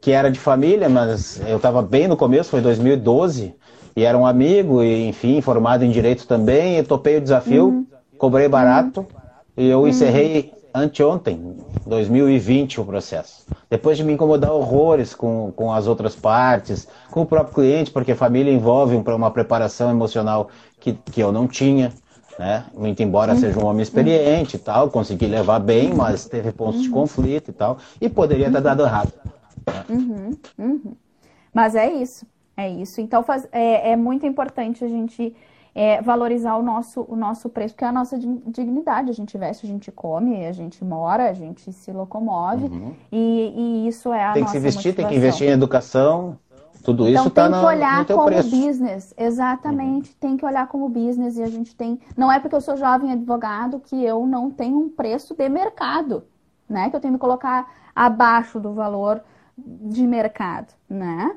que era de família, mas eu estava bem no começo, foi 2012, e era um amigo, e enfim, formado em direito também, e topei o desafio. Uhum cobrei barato uhum. e eu encerrei anteontem, 2020, o processo. Depois de me incomodar horrores com, com as outras partes, com o próprio cliente, porque a família envolve uma preparação emocional que, que eu não tinha. Né? Muito embora uhum. seja um homem experiente e tal, consegui levar bem, mas teve pontos uhum. de conflito e tal, e poderia ter dado errado. Né? Uhum. uhum. Mas é isso, é isso. Então faz, é, é muito importante a gente é, valorizar o nosso, o nosso preço, que é a nossa dignidade. A gente veste, a gente come, a gente mora, a gente se locomove. Uhum. E, e, isso é a Tem que se investir, tem que investir em educação. Tudo então, isso está no, olhar no teu como preço. business, exatamente. Uhum. Tem que olhar como business e a gente tem. Não é porque eu sou jovem advogado que eu não tenho um preço de mercado, né? Que eu tenho que me colocar abaixo do valor de mercado, né?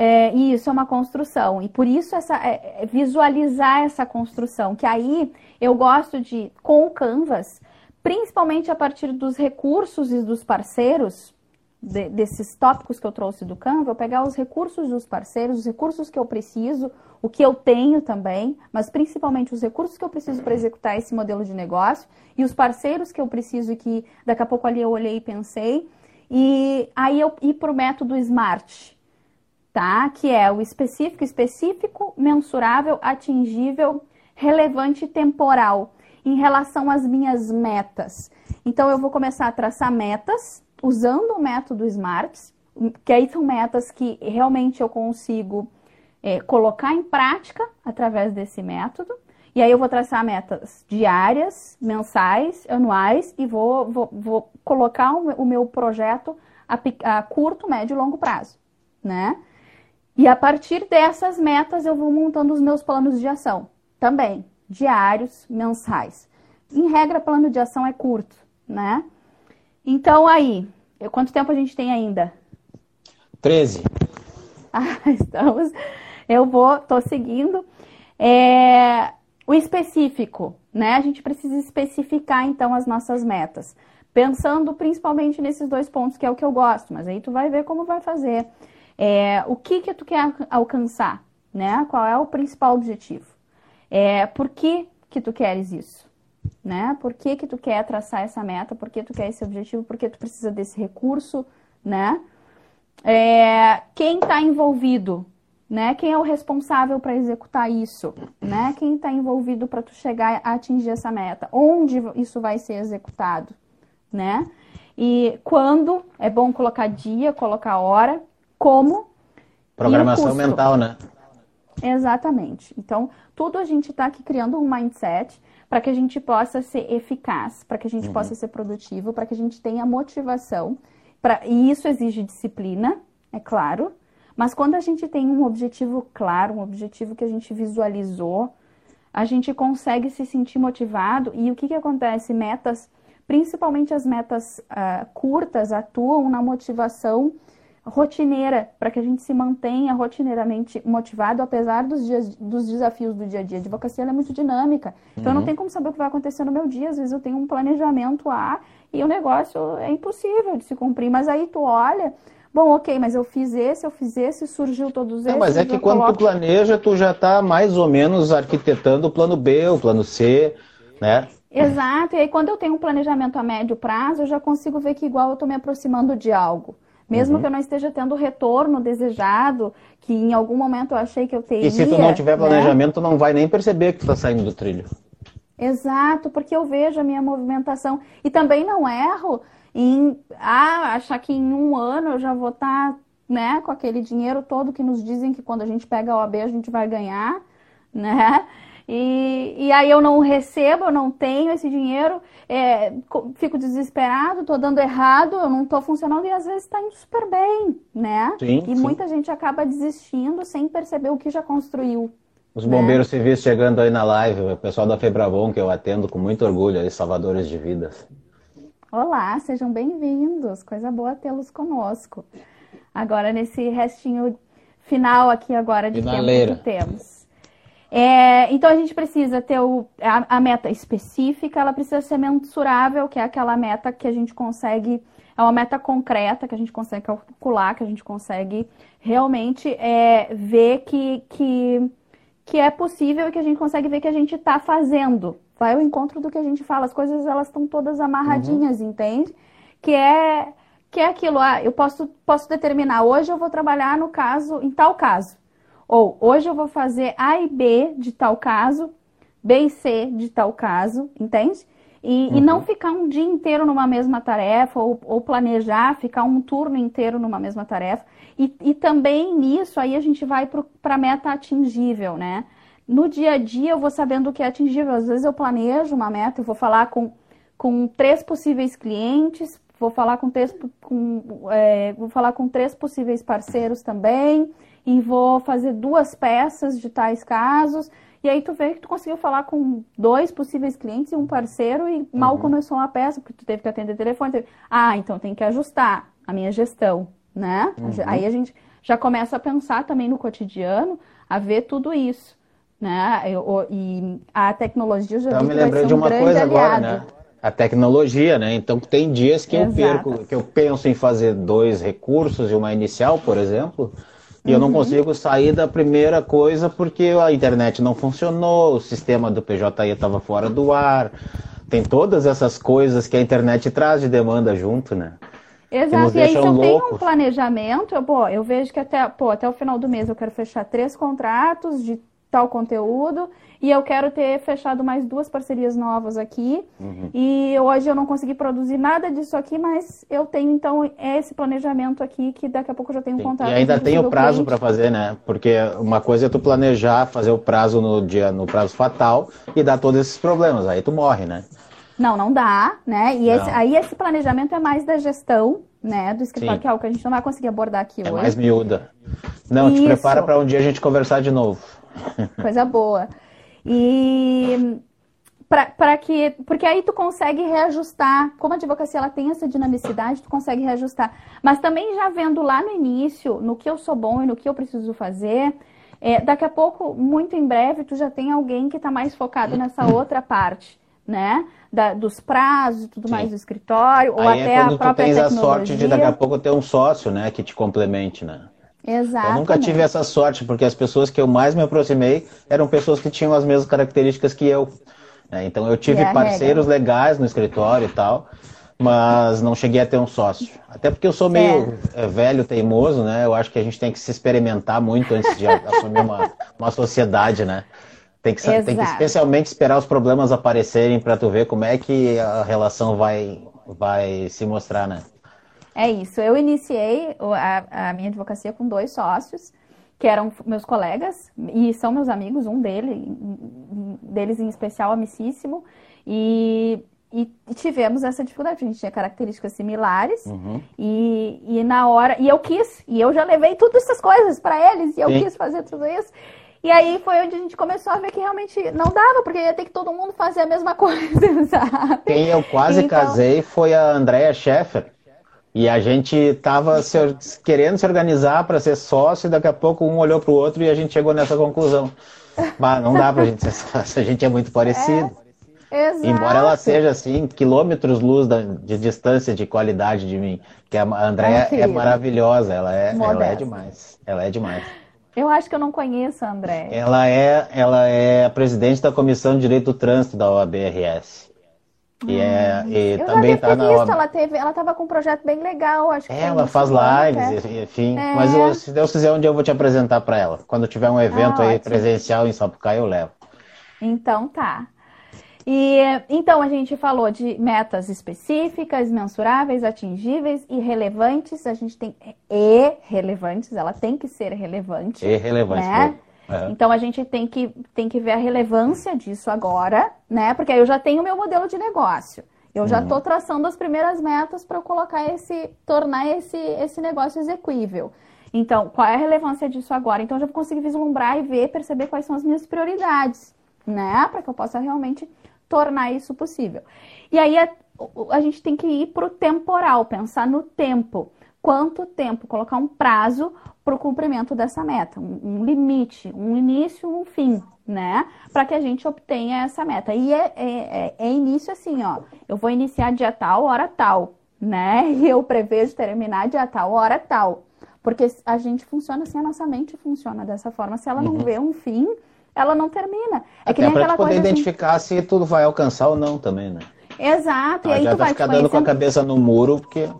É, e isso é uma construção. E por isso essa, é, é, visualizar essa construção, que aí eu gosto de, com o Canvas, principalmente a partir dos recursos e dos parceiros, de, desses tópicos que eu trouxe do Canva, eu pegar os recursos dos parceiros, os recursos que eu preciso, o que eu tenho também, mas principalmente os recursos que eu preciso para executar esse modelo de negócio e os parceiros que eu preciso e que daqui a pouco ali eu olhei e pensei. E aí eu ir para o método SMART, tá? Que é o específico, específico, mensurável, atingível, relevante e temporal em relação às minhas metas. Então eu vou começar a traçar metas usando o método SMART, que aí são metas que realmente eu consigo é, colocar em prática através desse método. E aí eu vou traçar metas diárias, mensais, anuais e vou, vou, vou colocar o meu projeto a, a curto, médio e longo prazo, né? E a partir dessas metas eu vou montando os meus planos de ação, também diários, mensais. Em regra, plano de ação é curto, né? Então aí, quanto tempo a gente tem ainda? 13. Ah, estamos. Eu vou, tô seguindo. É, o específico, né? A gente precisa especificar então as nossas metas. Pensando principalmente nesses dois pontos, que é o que eu gosto, mas aí tu vai ver como vai fazer. É, o que que tu quer alcançar, né? Qual é o principal objetivo? É, por que que tu queres isso? Né? Por que que tu quer traçar essa meta? Por que tu quer esse objetivo? Por que tu precisa desse recurso, né? É, quem está envolvido, né? Quem é o responsável para executar isso, né? Quem está envolvido para tu chegar a atingir essa meta? Onde isso vai ser executado, né? E quando é bom colocar dia, colocar hora, como programação mental, né? Exatamente. Então, tudo a gente está aqui criando um mindset para que a gente possa ser eficaz, para que a gente uhum. possa ser produtivo, para que a gente tenha motivação. Pra... E isso exige disciplina, é claro. Mas quando a gente tem um objetivo claro, um objetivo que a gente visualizou, a gente consegue se sentir motivado. E o que, que acontece? Metas, principalmente as metas uh, curtas, atuam na motivação rotineira, para que a gente se mantenha rotineiramente motivado, apesar dos, dias, dos desafios do dia a dia. A advocacia é muito dinâmica, então uhum. não tem como saber o que vai acontecer no meu dia. Às vezes eu tenho um planejamento A e o negócio é impossível de se cumprir, mas aí tu olha. Bom, ok, mas eu fiz esse, eu fiz esse, surgiu todos esses. Não, mas é que quando coloco... tu planeja, tu já está mais ou menos arquitetando o plano B, o plano C, né? Exato, e aí quando eu tenho um planejamento a médio prazo, eu já consigo ver que igual eu estou me aproximando de algo. Mesmo uhum. que eu não esteja tendo o retorno desejado, que em algum momento eu achei que eu teria. E se tu não tiver né? planejamento, tu não vai nem perceber que tu está saindo do trilho. Exato, porque eu vejo a minha movimentação. E também não erro em ah, achar que em um ano eu já vou estar tá, né, com aquele dinheiro todo que nos dizem que quando a gente pega a OAB a gente vai ganhar, né? E, e aí eu não recebo, eu não tenho esse dinheiro, é, fico desesperado, estou dando errado, eu não estou funcionando e às vezes está indo super bem, né? Sim, e sim. muita gente acaba desistindo sem perceber o que já construiu. Os né? bombeiros né? civis chegando aí na live, o pessoal da Febravon, que eu atendo com muito orgulho, aí, salvadores de vidas. Olá, sejam bem-vindos, coisa boa tê-los conosco. Agora, nesse restinho final aqui agora de Finaleira. tempo que temos. É, então a gente precisa ter o, a, a, meta específica, ela precisa ser mensurável, que é aquela meta que a gente consegue, é uma meta concreta que a gente consegue calcular, que a gente consegue realmente é, ver que, que, que é possível e que a gente consegue ver que a gente está fazendo, vai ao encontro do que a gente fala. As coisas elas estão todas amarradinhas, uhum. entende? Que é que é aquilo, ah, eu posso, posso determinar, hoje eu vou trabalhar no caso, em tal caso. Ou hoje eu vou fazer A e B de tal caso, B e C de tal caso, entende? E, uhum. e não ficar um dia inteiro numa mesma tarefa, ou, ou planejar, ficar um turno inteiro numa mesma tarefa. E, e também nisso, aí a gente vai para a meta atingível, né? No dia a dia eu vou sabendo o que é atingível. Às vezes eu planejo uma meta, eu vou falar com, com três possíveis clientes, vou falar com três, com, é, vou falar com três possíveis parceiros também, e vou fazer duas peças de tais casos. E aí tu vê que tu conseguiu falar com dois possíveis clientes e um parceiro e mal uhum. começou a peça, porque tu teve que atender telefone. Teve... Ah, então tem que ajustar a minha gestão, né? Uhum. Aí a gente já começa a pensar também no cotidiano, a ver tudo isso, né? Eu, e a tecnologia já então, me lembrei de uma um coisa aliado. agora, né? A tecnologia, né? Então tem dias que Exato. eu perco, que eu penso em fazer dois recursos e uma inicial, por exemplo, e eu não uhum. consigo sair da primeira coisa porque a internet não funcionou, o sistema do PJI estava fora do ar. Tem todas essas coisas que a internet traz de demanda junto, né? Exato, e aí se eu loucos. tenho um planejamento, eu, pô, eu vejo que até, pô, até o final do mês eu quero fechar três contratos de tal conteúdo e eu quero ter fechado mais duas parcerias novas aqui. Uhum. E hoje eu não consegui produzir nada disso aqui, mas eu tenho então esse planejamento aqui que daqui a pouco eu já tenho um contato. E ainda tem o prazo para fazer, né? Porque uma coisa é tu planejar, fazer o prazo no dia, no prazo fatal e dar todos esses problemas. Aí tu morre, né? Não, não dá, né? E esse, aí esse planejamento é mais da gestão, né, do escritório, Sim. que é algo que a gente não vai conseguir abordar aqui é hoje. É mais miúda. Não, Isso. te prepara para um dia a gente conversar de novo. Coisa boa. E para que porque aí tu consegue reajustar como a advocacia ela tem essa dinamicidade tu consegue reajustar mas também já vendo lá no início no que eu sou bom e no que eu preciso fazer é, daqui a pouco muito em breve tu já tem alguém que está mais focado nessa outra parte né da, dos prazos e tudo Sim. mais do escritório ou aí até é a própria tu tens tecnologia. a sorte de daqui a pouco ter um sócio né que te complemente né Exato. Eu nunca tive essa sorte, porque as pessoas que eu mais me aproximei eram pessoas que tinham as mesmas características que eu. Né? Então eu tive é parceiros regra. legais no escritório e tal, mas não cheguei a ter um sócio. Até porque eu sou meio é. velho, teimoso, né? Eu acho que a gente tem que se experimentar muito antes de assumir uma, uma sociedade, né? Tem que, tem que especialmente esperar os problemas aparecerem para tu ver como é que a relação vai, vai se mostrar, né? É isso. Eu iniciei a, a minha advocacia com dois sócios, que eram meus colegas e são meus amigos, um dele, deles em especial, amicíssimo. E, e, tivemos essa dificuldade. A gente tinha características similares uhum. e, e na hora. E eu quis, e eu já levei todas essas coisas para eles, e eu Sim. quis fazer tudo isso. E aí foi onde a gente começou a ver que realmente não dava, porque ia ter que todo mundo fazer a mesma coisa, sabe? Quem eu quase então... casei foi a Andrea Scheffer. E a gente estava querendo se organizar para ser sócio, e daqui a pouco um olhou para o outro e a gente chegou nessa conclusão. Mas não dá para a gente ser sócio, a gente é muito parecido. É. Embora ela seja assim, quilômetros luz de distância de qualidade de mim. Que a Andréia é maravilhosa, ela é, ela é demais. Ela é demais. Eu acho que eu não conheço a Andréia. Ela é, ela é a presidente da Comissão de Direito do Trânsito da OABRS. E, é, hum. e eu também já tá na visto, ela teve, ela tava com um projeto bem legal, acho que é, ela faz lives, né? enfim. É. Mas eu, se Deus quiser, um dia eu vou te apresentar para ela. Quando tiver um evento ah, aí ótimo. presencial em Sapucaí, eu levo. Então tá. E então a gente falou de metas específicas, mensuráveis, atingíveis e relevantes. A gente tem e relevantes, ela tem que ser relevante. E relevante. Né? É. Então a gente tem que, tem que ver a relevância disso agora, né? Porque aí eu já tenho o meu modelo de negócio. Eu já estou uhum. traçando as primeiras metas para colocar esse, tornar esse, esse negócio execuível. Então, qual é a relevância disso agora? Então, eu já vou conseguir vislumbrar e ver, perceber quais são as minhas prioridades, né? Para que eu possa realmente tornar isso possível. E aí, a, a gente tem que ir para o temporal, pensar no tempo. Quanto tempo? Colocar um prazo para o cumprimento dessa meta, um, um, limite, um início, um fim, né? Para que a gente obtenha essa meta. E é, é, é, é, início assim, ó. Eu vou iniciar dia tal, hora tal, né? E eu prevejo terminar dia tal, hora tal. Porque a gente funciona assim, a nossa mente funciona dessa forma. Se ela não uhum. vê um fim, ela não termina. É Até que nem pra aquela poder coisa assim identificar assim... se tudo vai alcançar ou não também, né? Exato. e aí tu vai ficar dando com a cabeça no muro, porque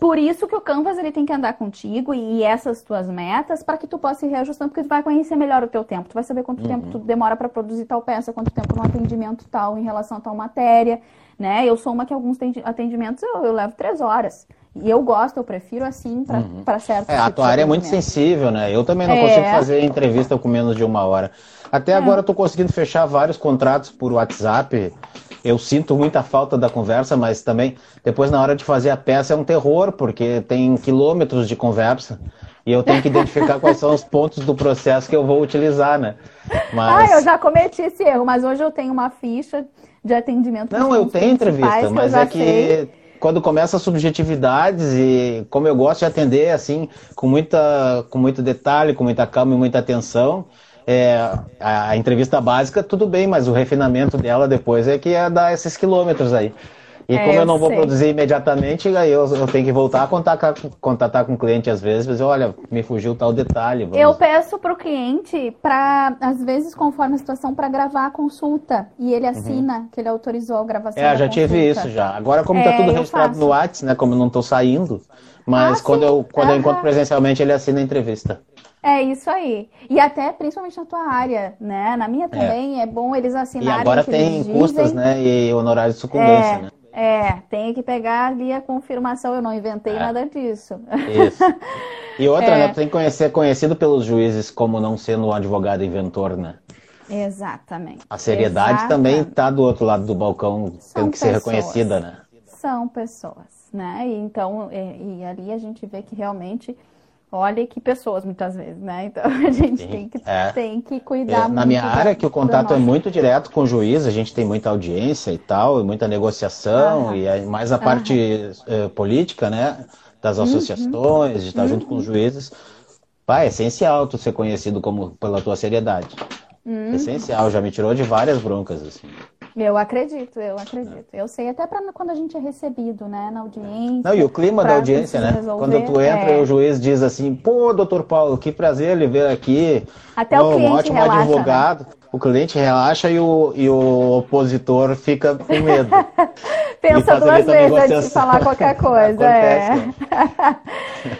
por isso que o Canvas ele tem que andar contigo e essas tuas metas para que tu possa ir reajustando, porque tu vai conhecer melhor o teu tempo. Tu vai saber quanto uhum. tempo tu demora para produzir tal peça, quanto tempo no atendimento tal em relação a tal matéria, né? Eu sou uma que alguns atendimentos eu, eu levo três horas. E eu gosto, eu prefiro assim para uhum. certo. É, a tua área é muito sensível, né? Eu também não é. consigo fazer entrevista com menos de uma hora. Até é. agora eu tô conseguindo fechar vários contratos por WhatsApp eu sinto muita falta da conversa, mas também depois na hora de fazer a peça é um terror, porque tem quilômetros de conversa e eu tenho que identificar quais são os pontos do processo que eu vou utilizar, né? Mas... Ah, eu já cometi esse erro, mas hoje eu tenho uma ficha de atendimento. Não, eu tenho entrevista, mas é que sei. quando começa as subjetividades e como eu gosto de atender assim com muita com muito detalhe, com muita calma e muita atenção, é, a entrevista básica, tudo bem, mas o refinamento dela depois é que é dar esses quilômetros aí. E é, como eu não vou sei. produzir imediatamente, aí eu, eu tenho que voltar a contatar, contatar com o cliente às vezes, dizer, olha, me fugiu tal detalhe. Vamos... Eu peço para o cliente, para às vezes, conforme a situação, para gravar a consulta. E ele uhum. assina uhum. que ele autorizou a gravação. É, já consulta. tive isso já. Agora, como está é, tudo registrado no WhatsApp, né? Como eu não estou saindo, mas ah, quando, eu, quando eu encontro presencialmente, ele assina a entrevista. É isso aí. E até principalmente na tua área, né? Na minha é. também é, é bom eles assinarem. E agora tem custas, né? E honorários de sucumbência, é, né? É, tem que pegar ali a confirmação. Eu não inventei é. nada disso. Isso. E outra, é. né? Tem que ser conhecido pelos juízes como não sendo um advogado inventor, né? Exatamente. A seriedade Exatamente. também está do outro lado do balcão, São tendo que pessoas. ser reconhecida, né? São pessoas, né? E então, e, e ali a gente vê que realmente Olha que pessoas, muitas vezes, né? Então a gente Sim, tem, que, é. tem que cuidar é, Na minha área, que o contato é muito direto com o juiz, a gente tem muita audiência e tal, e muita negociação, e mais a parte uhum. política, né? Das uhum. associações, de estar junto com os uhum. juízes. Pai, é essencial tu ser conhecido como pela tua seriedade. Uhum. Essencial, já me tirou de várias broncas, assim. Eu acredito, eu acredito. Eu sei até para quando a gente é recebido, né, na audiência. Não, e o clima da audiência, né? Resolver, quando tu entra é... e o juiz diz assim, pô, doutor Paulo, que prazer ele ver aqui. Até o cliente um ótimo relaxa, advogado. Né? O cliente relaxa e o, e o opositor fica com medo. Pensa duas vezes antes de falar qualquer coisa. é. Né?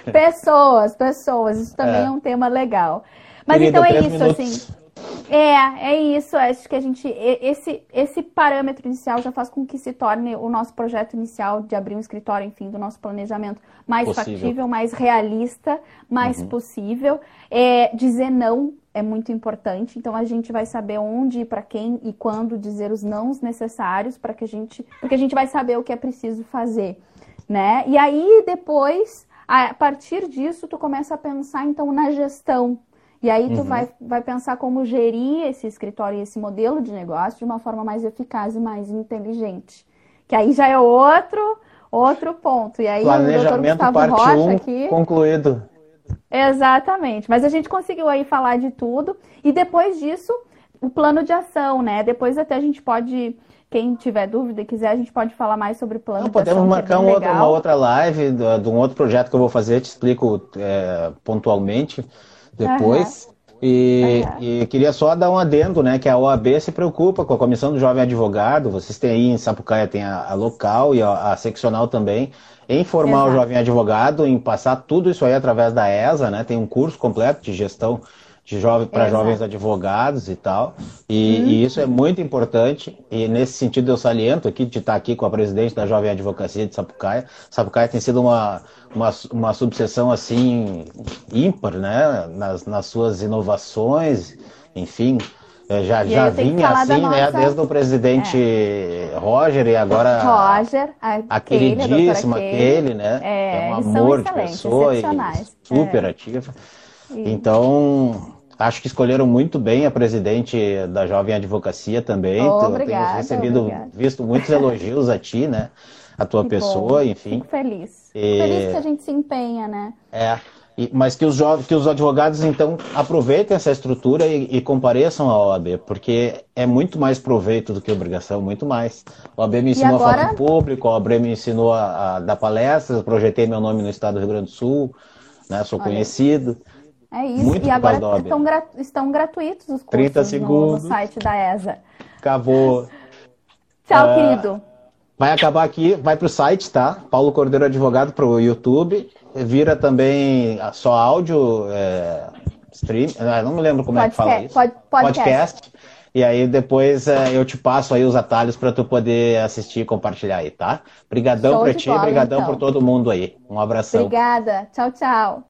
pessoas, pessoas, isso também é, é um tema legal. Mas Querida, então é isso, minutos. assim. É, é isso. Acho que a gente. Esse, esse parâmetro inicial já faz com que se torne o nosso projeto inicial de abrir um escritório, enfim, do nosso planejamento mais possível. factível, mais realista, mais uhum. possível. É, dizer não é muito importante. Então a gente vai saber onde, para quem e quando dizer os nãos necessários para que a gente, porque a gente vai saber o que é preciso fazer, né? E aí depois, a partir disso, tu começa a pensar então na gestão e aí tu uhum. vai, vai pensar como gerir esse escritório e esse modelo de negócio de uma forma mais eficaz e mais inteligente. Que aí já é outro outro ponto. E aí Planejamento o parte Rocha um, aqui concluído. Exatamente. Mas a gente conseguiu aí falar de tudo e depois disso o plano de ação, né? Depois até a gente pode quem tiver dúvida e quiser, a gente pode falar mais sobre o plano Não, de ação. Podemos é marcar é um outro, uma outra live de, um outro projeto que eu vou fazer, te explico é, pontualmente depois. Uhum. E, uhum. e, queria só dar um adendo, né? Que a OAB se preocupa com a Comissão do Jovem Advogado. Vocês têm aí em Sapucaia tem a, a local e a, a, seccional também. Em formar Exato. o jovem advogado, em passar tudo isso aí através da ESA, né? Tem um curso completo de gestão de jovem para jovens advogados e tal. E, uhum. e, isso é muito importante. E nesse sentido eu saliento aqui de estar aqui com a presidente da Jovem Advocacia de Sapucaia. Sapucaia tem sido uma, uma, uma subseção assim ímpar, né? Nas, nas suas inovações, enfim. Já, já vinha assim, né? Nossa... Desde o presidente é. Roger e agora Roger, a, a queridíssima Kelly, né? É, é um amor de pessoa e super é. ativa. Então, Acho que escolheram muito bem a presidente da Jovem Advocacia também. Oh, obrigada, tenho recebido, obrigada. visto muitos elogios a ti, né? A tua que pessoa, bom. enfim. Fico feliz. E... Feliz que a gente se empenha, né? É. E, mas que os, jovens, que os advogados, então, aproveitem essa estrutura e, e, compareçam à OAB, porque é muito mais proveito do que obrigação, muito mais. A OAB me ensinou agora... a falar em público, a OAB me ensinou a, a dar palestras, projetei meu nome no estado do Rio Grande do Sul, né? Sou Olha. conhecido. É isso. Muito e agora estão, gra estão gratuitos os cursos no, site da ESA. Acabou. Tchau, uh, querido. Vai acabar aqui, vai para o site, tá? Paulo Cordeiro Advogado para o YouTube. Vira também só áudio, é, stream. Ah, não me lembro como podcast, é que fala isso. Pod, podcast. podcast. E aí depois é, eu te passo aí os atalhos para tu poder assistir e compartilhar aí, tá? Obrigadão para ti, obrigadão então. por todo mundo aí. Um abração. Obrigada. Tchau, tchau.